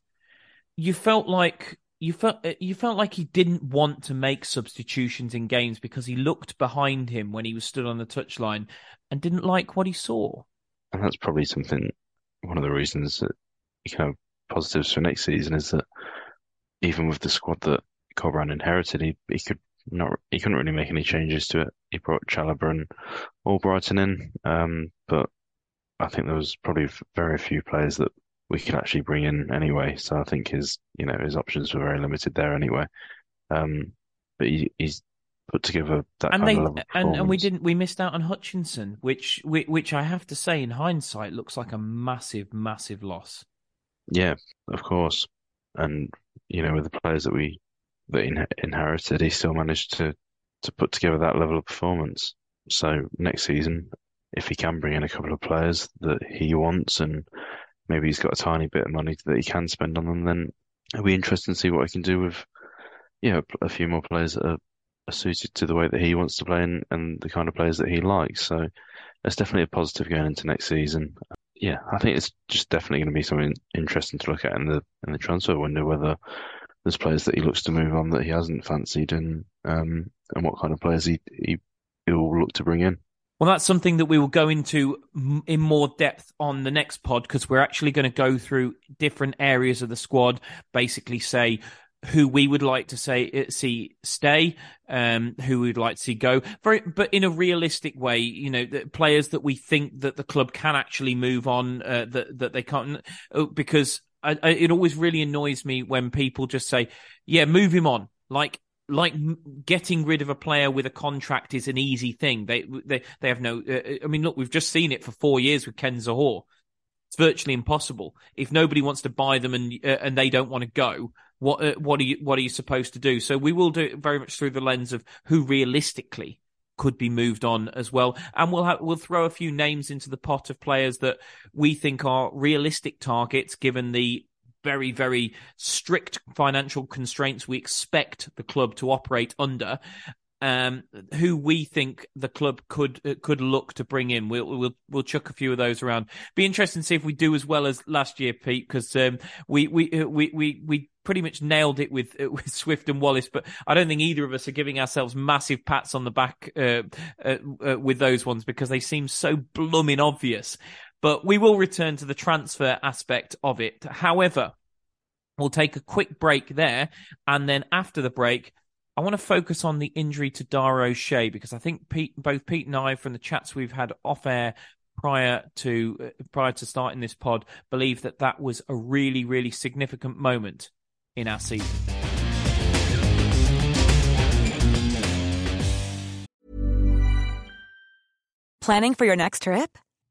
you felt like you felt uh, you felt like he didn't want to make substitutions in games because he looked behind him when he was stood on the touchline and didn't like what he saw. And that's probably something. One of the reasons that you know positives for next season is that even with the squad that Corberán inherited, he he could not he couldn't really make any changes to it. He brought Chalobah and Albrighton in, um, but I think there was probably very few players that we could actually bring in anyway. So I think his, you know, his options were very limited there anyway. Um, but he, he's put together that and kind they, of and, and we didn't we missed out on Hutchinson, which which I have to say in hindsight looks like a massive massive loss. Yeah, of course, and you know with the players that we that in, inherited, he still managed to to put together that level of performance. So next season, if he can bring in a couple of players that he wants and maybe he's got a tiny bit of money that he can spend on them, then it'll be interesting to see what he can do with, you know, a few more players that are, suited to the way that he wants to play and, and the kind of players that he likes. So that's definitely a positive going into next season. Yeah, I think it's just definitely going to be something interesting to look at in the in the transfer window. Whether there's players that he looks to move on that he hasn't fancied, and um, and what kind of players he he will look to bring in. Well, that's something that we will go into in more depth on the next pod because we're actually going to go through different areas of the squad, basically say who we would like to say uh, see stay, um, who we'd like to see go, but in a realistic way. You know, the players that we think that the club can actually move on, uh, that that they can't, uh, because I, I, it always really annoys me when people just say, "Yeah, move him on." Like like getting rid of a player with a contract is an easy thing. They they they have no. Uh, I mean, look, we've just seen it for four years with Ken Zohore. It's virtually impossible if nobody wants to buy them and uh, and they don't want to go. What uh, what are you what are you supposed to do? So we will do it very much through the lens of who realistically could be moved on as well, and we'll have, we'll throw a few names into the pot of players that we think are realistic targets given the very, very strict financial constraints we expect the club to operate under. Um, who we think the club could uh, could look to bring in. We'll we'll we'll chuck a few of those around. Be interesting to see if we do as well as last year, Pete, because um, we we uh, we we we pretty much nailed it with uh, with Swift and Wallace, but I don't think either of us are giving ourselves massive pats on the back uh, uh, uh, with those ones because they seem so blooming obvious. But we will return to the transfer aspect of it. However, we'll take a quick break there. And then after the break, I want to focus on the injury to Dara O'Shea because I think Pete, both Pete and I, from the chats we've had off air prior to uh, prior to starting this pod, believe that that was a really, really significant moment in our season. Planning for your next trip?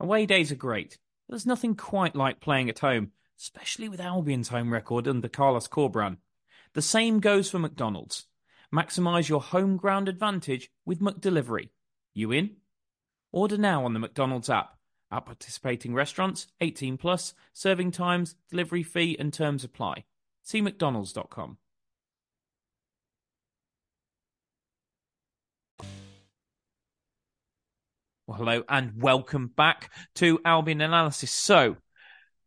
Away days are great. There's nothing quite like playing at home, especially with Albion's home record under Carlos Corberán. The same goes for McDonald's. Maximize your home ground advantage with McDelivery. You in? Order now on the McDonald's app. At participating restaurants, 18 plus, serving times, delivery fee and terms apply. See mcdonalds.com. Well, hello and welcome back to Albion Analysis. So,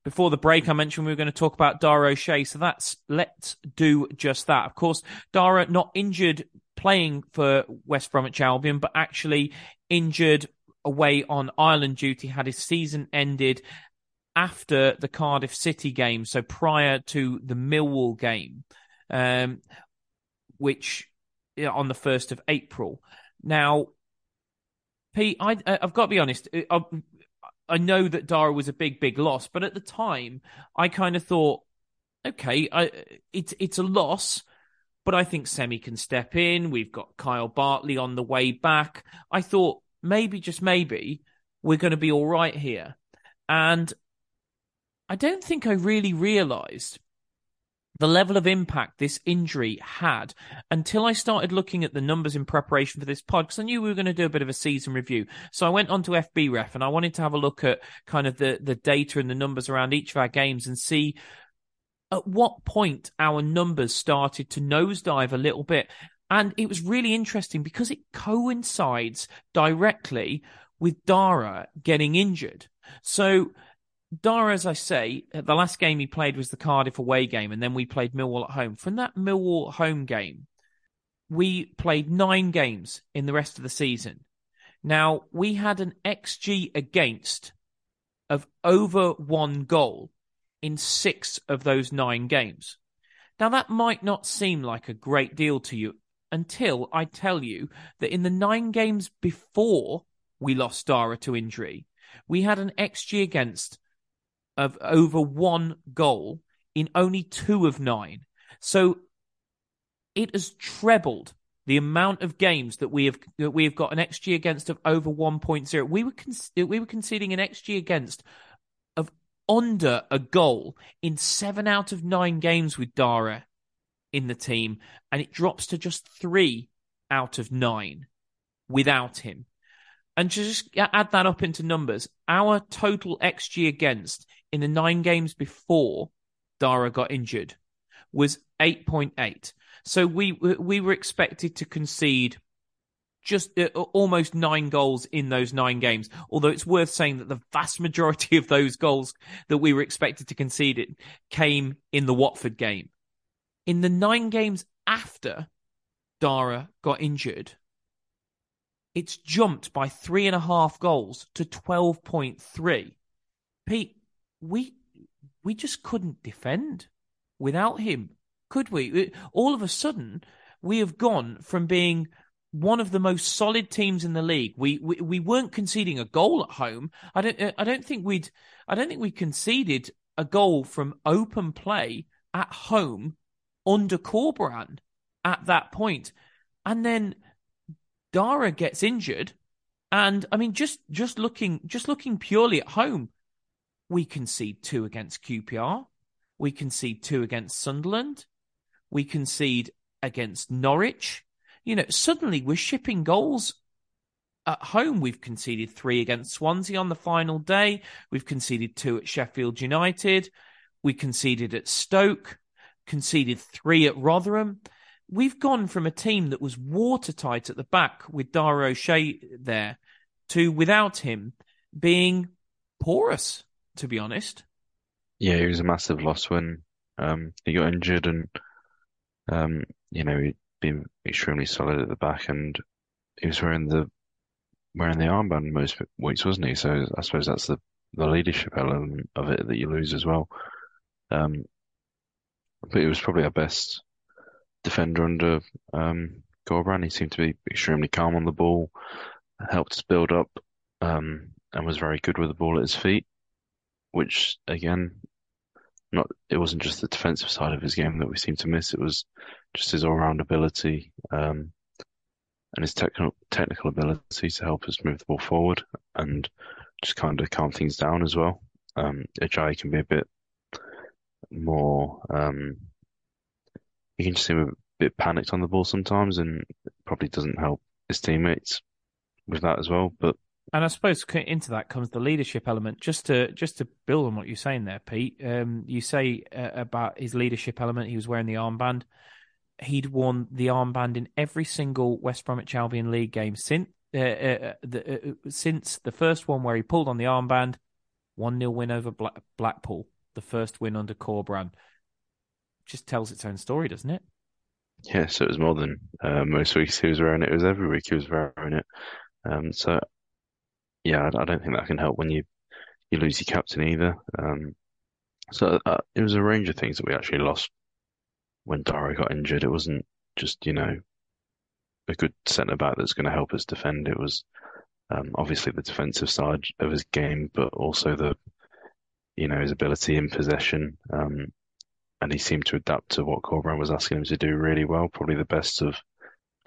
before the break, I mentioned we were going to talk about Dara O'Shea. So that's let's do just that. Of course, Dara not injured playing for West Bromwich Albion, but actually injured away on Ireland duty, had his season ended after the Cardiff City game, so prior to the Millwall game, um, which on the first of April. Now, Pete, I, have got to be honest. Uh, I, I know that Dara was a big, big loss, but at the time, I kind of thought, okay, I, it's it's a loss, but I think Semi can step in. We've got Kyle Bartley on the way back. I thought maybe, just maybe, we're going to be all right here. And I don't think I really realized the level of impact this injury had until I started looking at the numbers in preparation for this pod because I knew we were going to do a bit of a season review. So I went on onto FBref and I wanted to have a look at kind of the, the data and the numbers around each of our games and see at what point our numbers started to nosedive a little bit. And it was really interesting because it coincides directly with Dara getting injured. So Dara, as I say, the last game he played was the Cardiff away game, and then we played Millwall at home. From that Millwall home game, we played nine games in the rest of the season. Now, we had an XG against of over one goal in six of those nine games. Now, that might not seem like a great deal to you until I tell you that in the nine games before we lost Dara to injury, we had an XG against of over one goal in only two of nine. So it has trebled the amount of games that we have that we have got an xG against of over 1.0. We were con- we were conceding an xG against of under a goal in seven out of nine games with Dara in the team, and it drops to just three out of nine without him. And to just add that up into numbers, our total XG against in the nine games before Dara got injured was 8.8. So we we were expected to concede just uh, almost nine goals in those nine games. Although it's worth saying that the vast majority of those goals that we were expected to concede it came in the Watford game. In the nine games after Dara got injured, it's jumped by three and a half goals to 12.3. Pete, we we just couldn't defend without him, could we? Uh, all of a sudden, we have gone from being one of the most solid teams in the league. We, we we weren't conceding a goal at home. I don't uh, I don't think we'd I don't think we conceded a goal from open play at home under Corberan at that point. And then Dara gets injured and I mean just just looking just looking purely at home, we concede two against QPR, we concede two against Sunderland, we concede against Norwich you know, suddenly we're shipping goals at home. We've conceded three against Swansea on the final day. We've conceded two at Sheffield United. We conceded at Stoke, conceded three at Rotherham. We've gone from a team that was watertight at the back with Dara O'Shea there to without him being porous, to be honest. Yeah, he was a massive loss when um, he got injured and um, you know, he'd been extremely solid at the back, and he was wearing the wearing the armband most weeks, wasn't he? So I suppose that's the the leadership element of it that you lose as well. Um, but he was probably our best defender under um. He seemed to be extremely calm on the ball, helped us build up, um, and was very good with the ball at his feet. Which again, not it wasn't just the defensive side of his game that we seemed to miss. It was just his all-round ability um, and his technical technical ability to help us move the ball forward and just kind of calm things down as well. Um, Ajayi can be a bit more. Um, he can just seem a bit panicked on the ball sometimes, and probably doesn't help his teammates with that as well. But and I suppose into that comes the leadership element. Just to just to build on what you're saying there, Pete. Um, you say uh, about his leadership element. He was wearing the armband he'd worn the armband in every single West Bromwich Albion league game since uh, uh, the, uh, uh, since the first one where he pulled on the armband, one 0 win over Black- Blackpool, the first win under Corberan. Just tells its own story, doesn't it? Yeah, so it was more than uh, most weeks he was wearing it. It was every week he was wearing it. Um, so yeah, I, I, don't think that can help when you you lose your captain either. Um, so uh, it was a range of things that we actually lost when Dara got injured, it wasn't just, you know, a good centre back that's going to help us defend. It was um, obviously the defensive side of his game, but also the, you know, his ability in possession. Um, and he seemed to adapt to what Corberan was asking him to do really well, probably the best of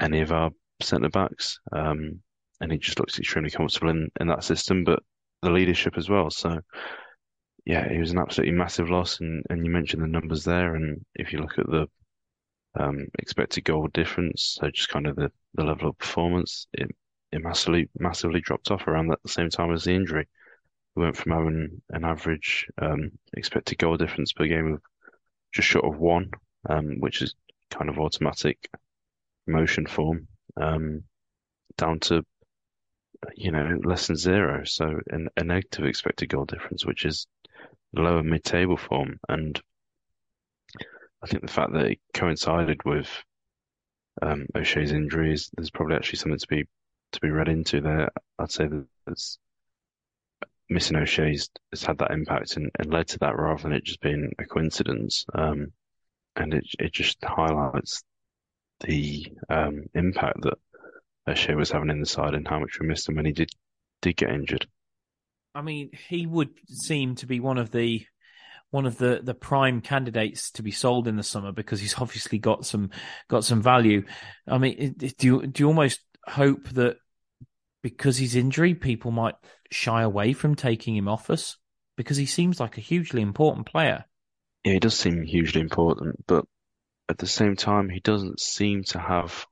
any of our centre backs. Um, and he just looks extremely comfortable in, in that system, but the leadership as well. So, yeah, it was an absolutely massive loss, and, and you mentioned the numbers there, and if you look at the um, expected goal difference, so just kind of the, the level of performance, it, it massively massively dropped off around that same time as the injury. We went from having an average um, expected goal difference per game of just short of one, um, which is kind of automatic motion form, um, down to you know less than zero, so an, a negative expected goal difference, which is lower mid-table form, and I think the fact that it coincided with um, O'Shea's injuries, there's probably actually something to be to be read into there. I'd say that missing O'Shea's has had that impact and, and, led to that rather than it just being a coincidence. Um, and it it just highlights the um, impact that O'Shea was having in the side and how much we missed him when he did did get injured. I mean, he would seem to be one of the one of the, the prime candidates to be sold in the summer because he's obviously got some got some value. I mean, do you do you almost hope that because he's injury, people might shy away from taking him off us because he seems like a hugely important player. Yeah, he does seem hugely important, but at the same time, he doesn't seem to have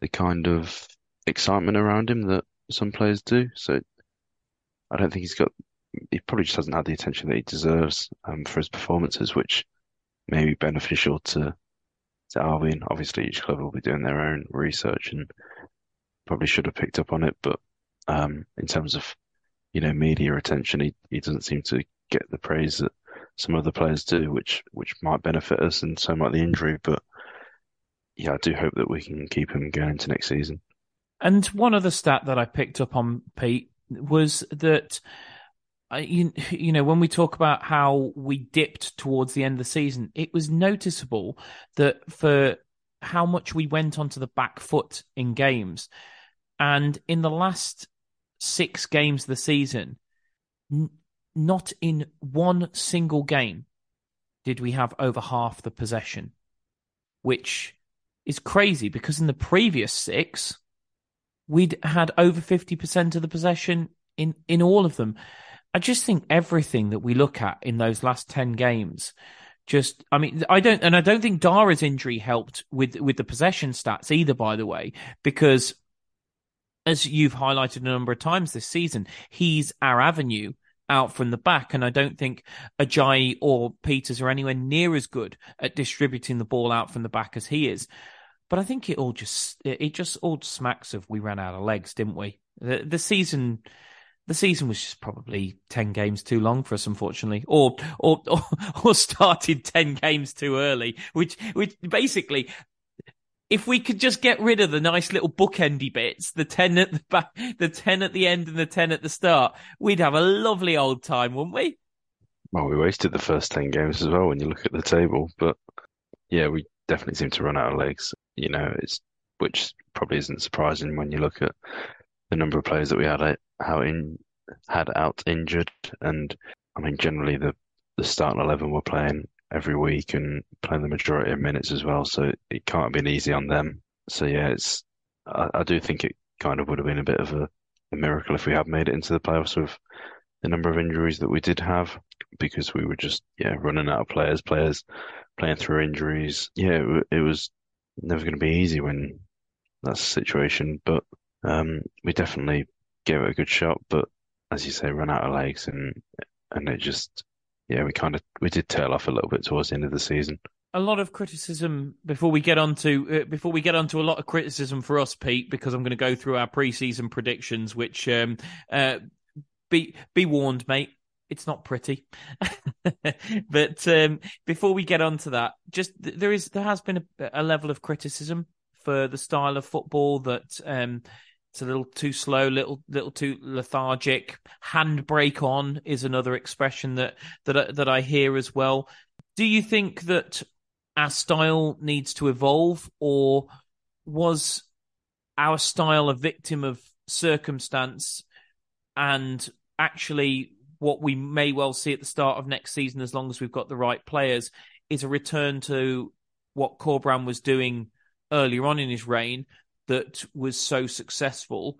the kind of excitement around him that some players do. So I don't think he's got he probably just hasn't had the attention that he deserves um, for his performances, which may be beneficial to to Albion. Obviously, each club will be doing their own research and probably should have picked up on it, but um, in terms of you know media attention, he, he doesn't seem to get the praise that some other players do, which which might benefit us, and so might the injury. But yeah, I do hope that we can keep him going into next season. And one other stat that I picked up on Pete was that uh, you, you know, when we talk about how we dipped towards the end of the season, it was noticeable that for how much we went onto the back foot in games. And in the last six games of the season, n- not in one single game did we have over half the possession, which is crazy because in the previous six, we'd had over 50% of the possession in, in all of them. I just think everything that we look at in those last 10 games just I mean I don't and I don't think Dara's injury helped with with the possession stats either by the way because as you've highlighted a number of times this season he's our avenue out from the back and I don't think Ajayi or Pieters are anywhere near as good at distributing the ball out from the back as he is but I think it all just it just all smacks of we ran out of legs didn't we the, the season the season was just probably 10 games too long for us, unfortunately, or, or, or, or started 10 games too early, which, which basically, if we could just get rid of the nice little bookendy bits, the 10 at the back, the 10 at the end and the 10 at the start, we'd have a lovely old time, wouldn't we? Well, we wasted the first 10 games as well when you look at the table, but yeah, we definitely seem to run out of legs, you know, it's, which probably isn't surprising when you look at the number of players that we had out in had out injured, and I mean generally the the starting eleven were playing every week and playing the majority of minutes as well, so it can't have been easy on them. So yeah, it's I, I do think it kind of would have been a bit of a, a miracle if we had made it into the playoffs with the number of injuries that we did have because we were just yeah running out of players, players playing through injuries. Yeah, it, it was never going to be easy when that's the situation, but um, we definitely gave it a good shot, but as you say, ran out of legs and and it just yeah, we kind of we did tail off a little bit towards the end of the season. A lot of criticism before we get on to uh, before we get on to a lot of criticism for us, Pete, because I'm going to go through our preseason predictions, which um, uh, be be warned, mate. It's not pretty, but um, before we get on to that, just there is there has been a, a level of criticism for the style of football that um, it's a little too slow, little little too lethargic. Handbrake on is another expression that that that I hear as well. Do you think that our style needs to evolve, or was our style a victim of circumstance and actually what we may well see at the start of next season, as long as we've got the right players, is a return to what Corberán was doing earlier on in his reign, that was so successful,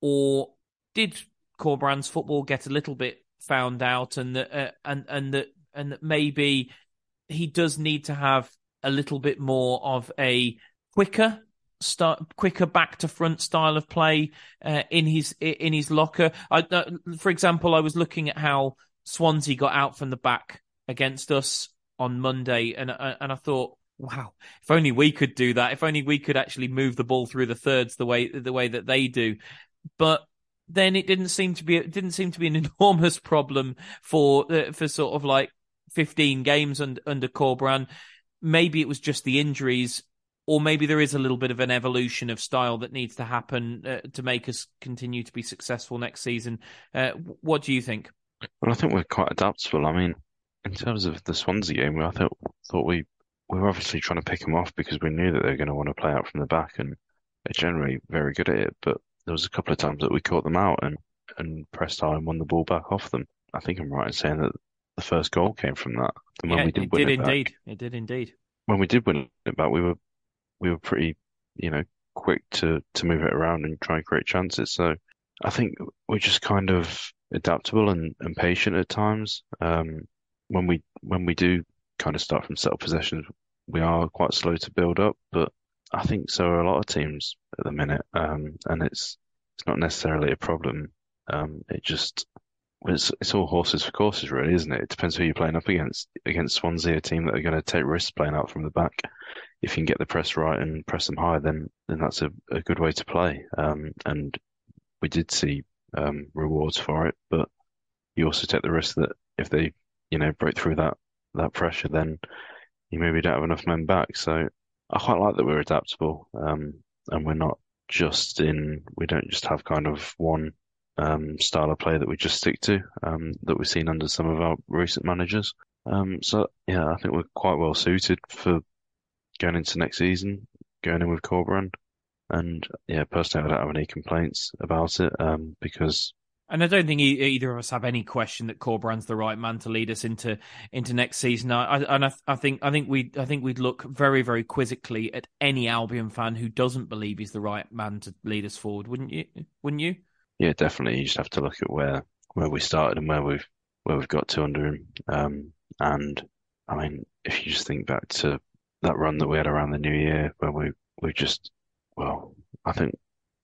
or did Corberán's football get a little bit found out, and that uh, and and that and that maybe he does need to have a little bit more of a quicker start quicker back to front style of play uh, in his in his locker. I, uh, for example, I was looking at how Swansea got out from the back against us on Monday, and uh, and I thought wow, if only we could do that. If only we could actually move the ball through the thirds the way the way that they do. But then it didn't seem to be it didn't seem to be an enormous problem for uh, for sort of like 15 games under under Corberán. Maybe it was just the injuries or maybe there is a little bit of an evolution of style that needs to happen uh, to make us continue to be successful next season. Uh, what do you think? Well, I think we're quite adaptable. I mean, in terms of the Swansea game, I thought thought we we were obviously trying to pick them off because we knew that they were going to want to play out from the back, and they're generally very good at it. But there was a couple of times that we caught them out and and pressed high and won the ball back off them. I think I'm right in saying that the first goal came from that. And when yeah, we did, it did it indeed. Back, it did indeed. When we did win it back, we were we were pretty, you know, quick to to move it around and try and create chances. So I think we're just kind of adaptable and, and patient at times. Um, when we when we do kind of start from settled possessions, we are quite slow to build up, but I think so are a lot of teams at the minute. Um, and it's it's not necessarily a problem. Um, it just it's it's all horses for courses, really, isn't it? It depends who you're playing up against. Against Swansea, a team that are going to take risks playing out from the back. If you can get the press right and press them high, then then that's a, a good way to play. Um, and we did see um, rewards for it, but you also take the risk that if they, you know, break through that that pressure, then you maybe don't have enough men back. So I quite like that we're adaptable, um, and we're not just in. We don't just have kind of one um, style of play that we just stick to um, that we've seen under some of our recent managers. Um, so yeah, I think we're quite well suited for going into next season, going in with Corberan. And yeah, personally, I don't have any complaints about it um, because and I don't think either of us have any question that Corberan's the right man to lead us into into next season. I, I and I, I, think I think we I think we'd look very very quizzically at any Albion fan who doesn't believe he's the right man to lead us forward, wouldn't you? Wouldn't you? Yeah, definitely. You just have to look at where where we started and where we've where we've got to under him. Um, and I mean, if you just think back to that run that we had around the new year, where we we just well, I think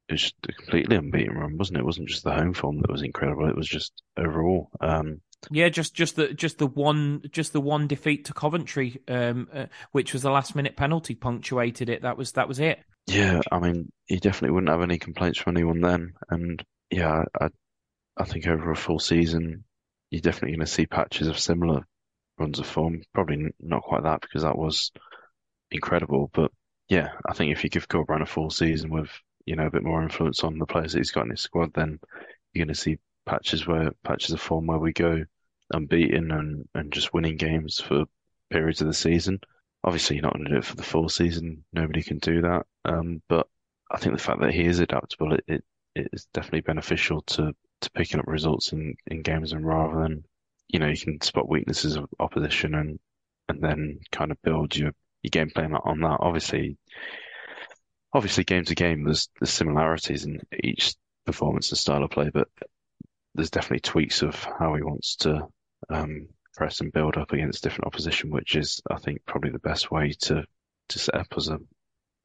it was just a completely unbeaten run, wasn't it? It wasn't just the home form that was incredible. It was just overall. Um, yeah, just just the just the one just the one defeat to Coventry, um, uh, which was the last minute penalty punctuated it. That was that was it. Yeah, I mean, you definitely wouldn't have any complaints from anyone then, and yeah, I I think over a full season, you're definitely going to see patches of similar runs of form. Probably not quite that because that was incredible, but yeah, I think if you give Corberán a full season with you know, a bit more influence on the players that he's got in his squad, then you're going to see patches where patches of form where we go unbeaten and, and just winning games for periods of the season. Obviously, you're not going to do it for the full season. Nobody can do that. Um, but I think the fact that he is adaptable, it, it, it is definitely beneficial to, to picking up results in, in games and rather than, you know, you can spot weaknesses of opposition and, and then kind of build your, your game plan on that. Obviously, obviously game to game, there's there's similarities in each performance and style of play, but there's definitely tweaks of how he wants to um, press and build up against different opposition, which is I think probably the best way to to set up as a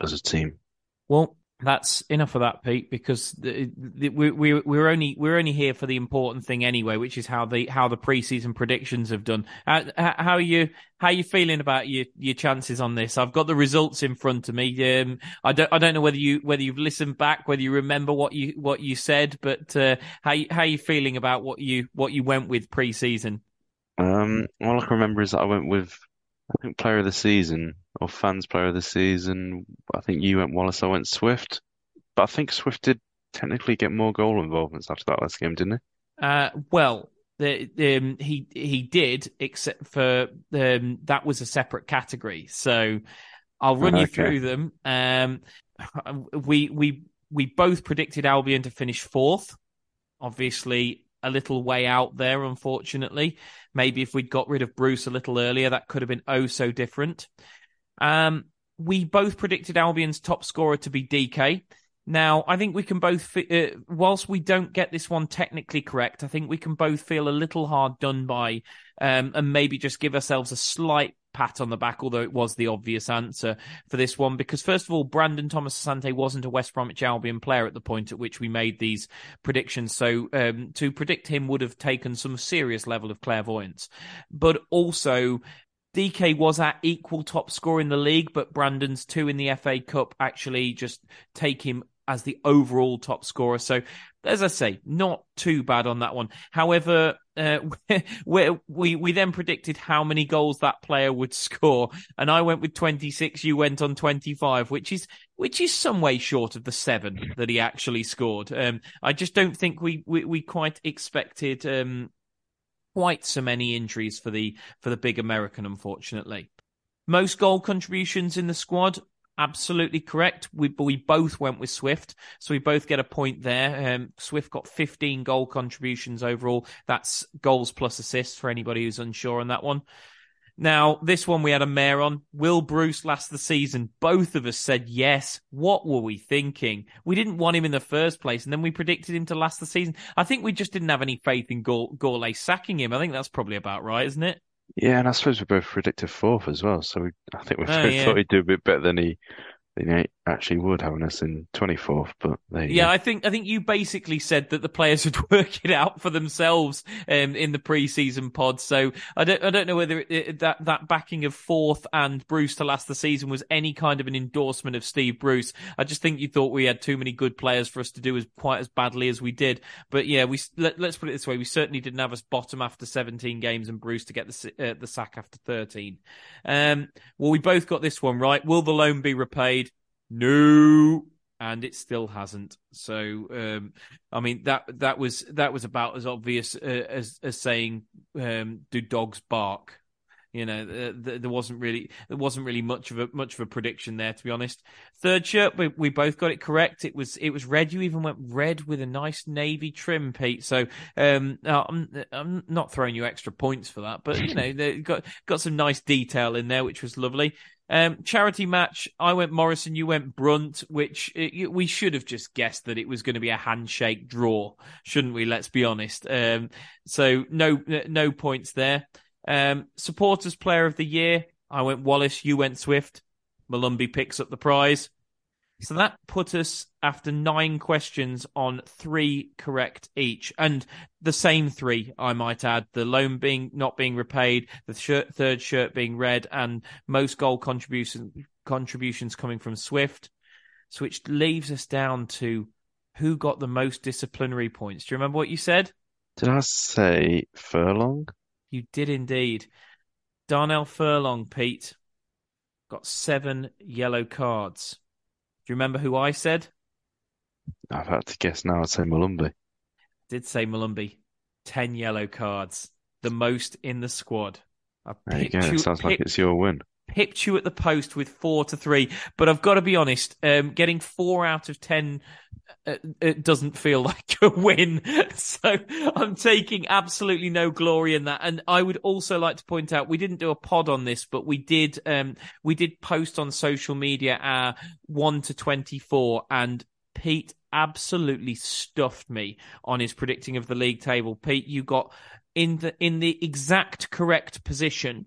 as a team. Well, that's enough of that, Pete, because the, the, we, we, we're only we're only here for the important thing anyway, which is how the how the preseason predictions have done. How, how are you how are you feeling about your your chances on this? I've got the results in front of me. Um, I don't I don't know whether you whether you've listened back, whether you remember what you what you said, but uh, how how are you feeling about what you what you went with preseason? Um, all I can remember is that I went with I think player of the season or fans player of the season. I think you went Wallace, I went Swift. But I think Swift did technically get more goal involvements after that last game, didn't he? Uh, well, the, um, he he did, except for um, that was a separate category. So I'll run you through them. Um, we we we both predicted Albion to finish fourth. Obviously, a little way out there, unfortunately. Maybe if we'd got rid of Bruce a little earlier, that could have been oh so different. Um, we both predicted Albion's top scorer to be DK. Now, I think we can both, uh, whilst we don't get this one technically correct, I think we can both feel a little hard done by, um, and maybe just give ourselves a slight pat on the back, although it was the obvious answer for this one. Because first of all, Brandon Thomas Asante wasn't a West Bromwich Albion player at the point at which we made these predictions. So um, to predict him would have taken some serious level of clairvoyance. But also, DK was at equal top score in the league, but Brandon's two in the FA Cup actually just take him as the overall top scorer. So, as I say, not too bad on that one. However, uh, we, we we then predicted how many goals that player would score, and I went with 26. You went on 25, which is which is some way short of the seven that he actually scored. Um, I just don't think we we, we quite expected um, quite so many injuries for the for the big American, unfortunately. Most goal contributions in the squad, absolutely correct. We we both went with Swift, so we both get a point there. Um, Swift got 15 goal contributions overall. That's goals plus assists for anybody who's unsure on that one. Now, this one we had a mayor on. Will Bruce last the season? Both of us said yes. What were we thinking? We didn't want him in the first place, and then we predicted him to last the season. I think we just didn't have any faith in Gourlay sacking him. I think that's probably about right, isn't it? Yeah, and I suppose we're both predicted fourth as well. So we, I think we oh, yeah. thought he'd do a bit better than he he actually would having us in 24th, but yeah, go. I think I think you basically said that the players would work it out for themselves um, in the preseason pod. So I don't I don't know whether it, that that backing of fourth and Bruce to last the season was any kind of an endorsement of Steve Bruce. I just think you thought we had too many good players for us to do as quite as badly as we did. But yeah, we let, us put it this way: we certainly didn't have us bottom after 17 games and Bruce to get the uh, the sack after 13. Um, well, we both got this one right. Will the loan be repaid? No, and it still hasn't. So, um, I mean that that was that was about as obvious uh, as as saying, um, "Do dogs bark?" You know, uh, there wasn't really there wasn't really much of a much of a prediction there, to be honest. Third shirt, we, we both got it correct. It was it was red. You even went red with a nice navy trim, Pete. So um, I'm I'm not throwing you extra points for that, but you know, they got got some nice detail in there, which was lovely. Um, charity match. I went Morrison. You went Brunt, which it, uh, we should have just guessed that it was going to be a handshake draw, shouldn't we? Let's be honest. Um, so no no points there. Um, supporters player of the year. I went Wallace. You went Swift. Molumby picks up the prize. So that put us after nine questions on three correct each, and the same three, I might add: the loan being not being repaid, the shirt, third shirt being red, and most goal contribution contributions coming from Swift. So which leaves us down to who got the most disciplinary points. Do you remember what you said? Did I say Furlong? You did indeed. Darnell Furlong, Pete, got seven yellow cards. Do you remember who I said? I've had to guess now. I'd say Molumby. Did say Molumby. Ten yellow cards, the most in the squad. I there you go. You, Sounds like it's your win pipped you at the post with four to three. But I've got to be honest, um, getting four out of ten uh, it doesn't feel like a win. So I'm taking absolutely no glory in that. And I would also like to point out we didn't do a pod on this, but we did um, we did post on social media our one to twenty four and Pete absolutely stuffed me on his predicting of the league table. Pete, you got in the in the exact correct position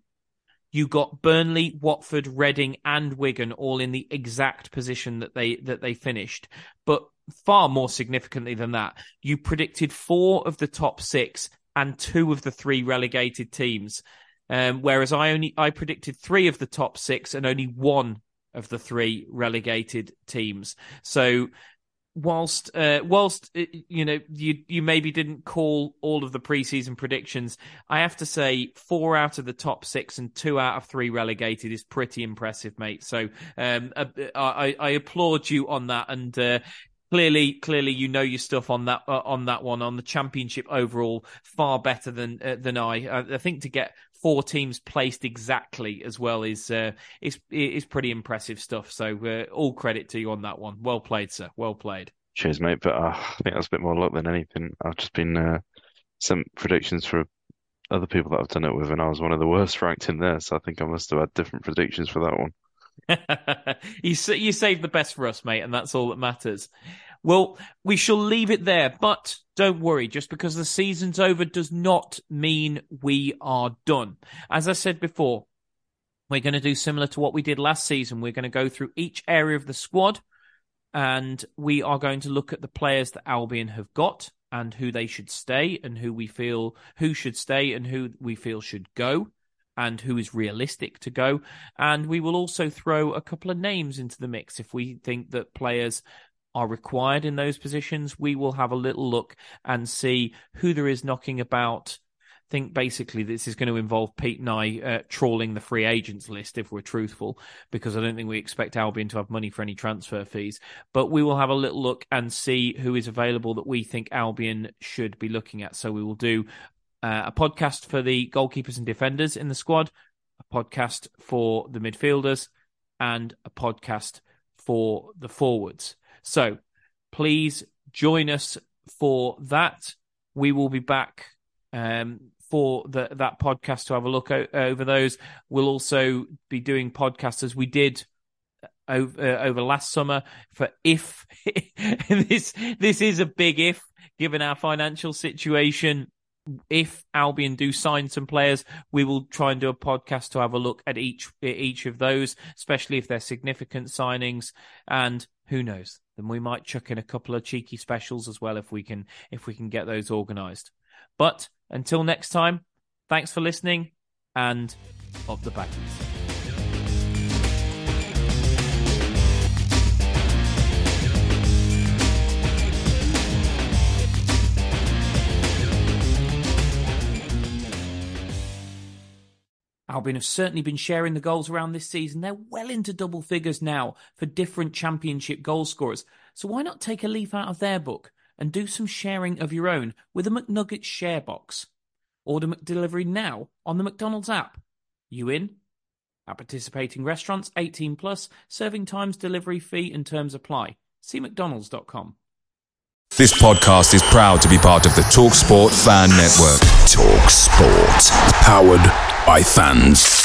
you got Burnley, Watford, Reading, and Wigan all in the exact position that they that they finished. But far more significantly than that, you predicted four of the top six and two of the three relegated teams. Um, whereas I only I predicted three of the top six and only one of the three relegated teams. So whilst uh, whilst uh, you know you you maybe didn't call all of the preseason predictions, I have to say four out of the top six and two out of three relegated is pretty impressive, mate. So um, uh, I, I applaud you on that, and uh, clearly, clearly, you know your stuff on that uh, on that one on the championship overall. Far better than uh, than. I. I think to get four teams placed exactly as well is uh, is is pretty impressive stuff. So uh, all credit to you on that one. Well played, sir. Well played. Cheers, mate. But uh, I think that's a bit more luck than anything. I've just been uh, some predictions for other people that I've done it with, and I was one of the worst ranked in there. So I think I must have had different predictions for that one. you you saved the best for us, mate, and that's all that matters. Well, we shall leave it there, but don't worry, just because the season's over does not mean we are done. As I said before, we're going to do similar to what we did last season. We're going to go through each area of the squad and we are going to look at the players that Albion have got and who they should stay and who we feel who should stay and who we feel should go and who is realistic to go. And we will also throw a couple of names into the mix if we think that players are required in those positions. We will have a little look and see who there is knocking about. I think basically this is going to involve Pete and I uh, trawling the free agents list if we're truthful, because I don't think we expect Albion to have money for any transfer fees. But we will have a little look and see who is available that we think Albion should be looking at. So we will do uh, a podcast for the goalkeepers and defenders in the squad, a podcast for the midfielders, and a podcast for the forwards. So please join us for that. We will be back um, for the, that podcast to have a look o- over those. We'll also be doing podcasts as we did over, uh, over last summer for if this this is a big if given our financial situation if Albion do sign some players, we will try and do a podcast to have a look at each each of those, especially if they're significant signings. And who knows, then we might chuck in a couple of cheeky specials as well if we can if we can get those organised. But until next time, thanks for listening and up the Baggies. Albion have certainly been sharing the goals around this season. They're well into double figures now for different championship goal scorers. So why not take a leaf out of their book and do some sharing of your own with a McNuggets share box? Order McDelivery now on the McDonald's app. You in? At participating restaurants, 18 plus, serving times, delivery fee and terms apply. See mcdonalds.com. This podcast is proud to be part of the TalkSport Fan Network. Talk Sport. Powered by fans.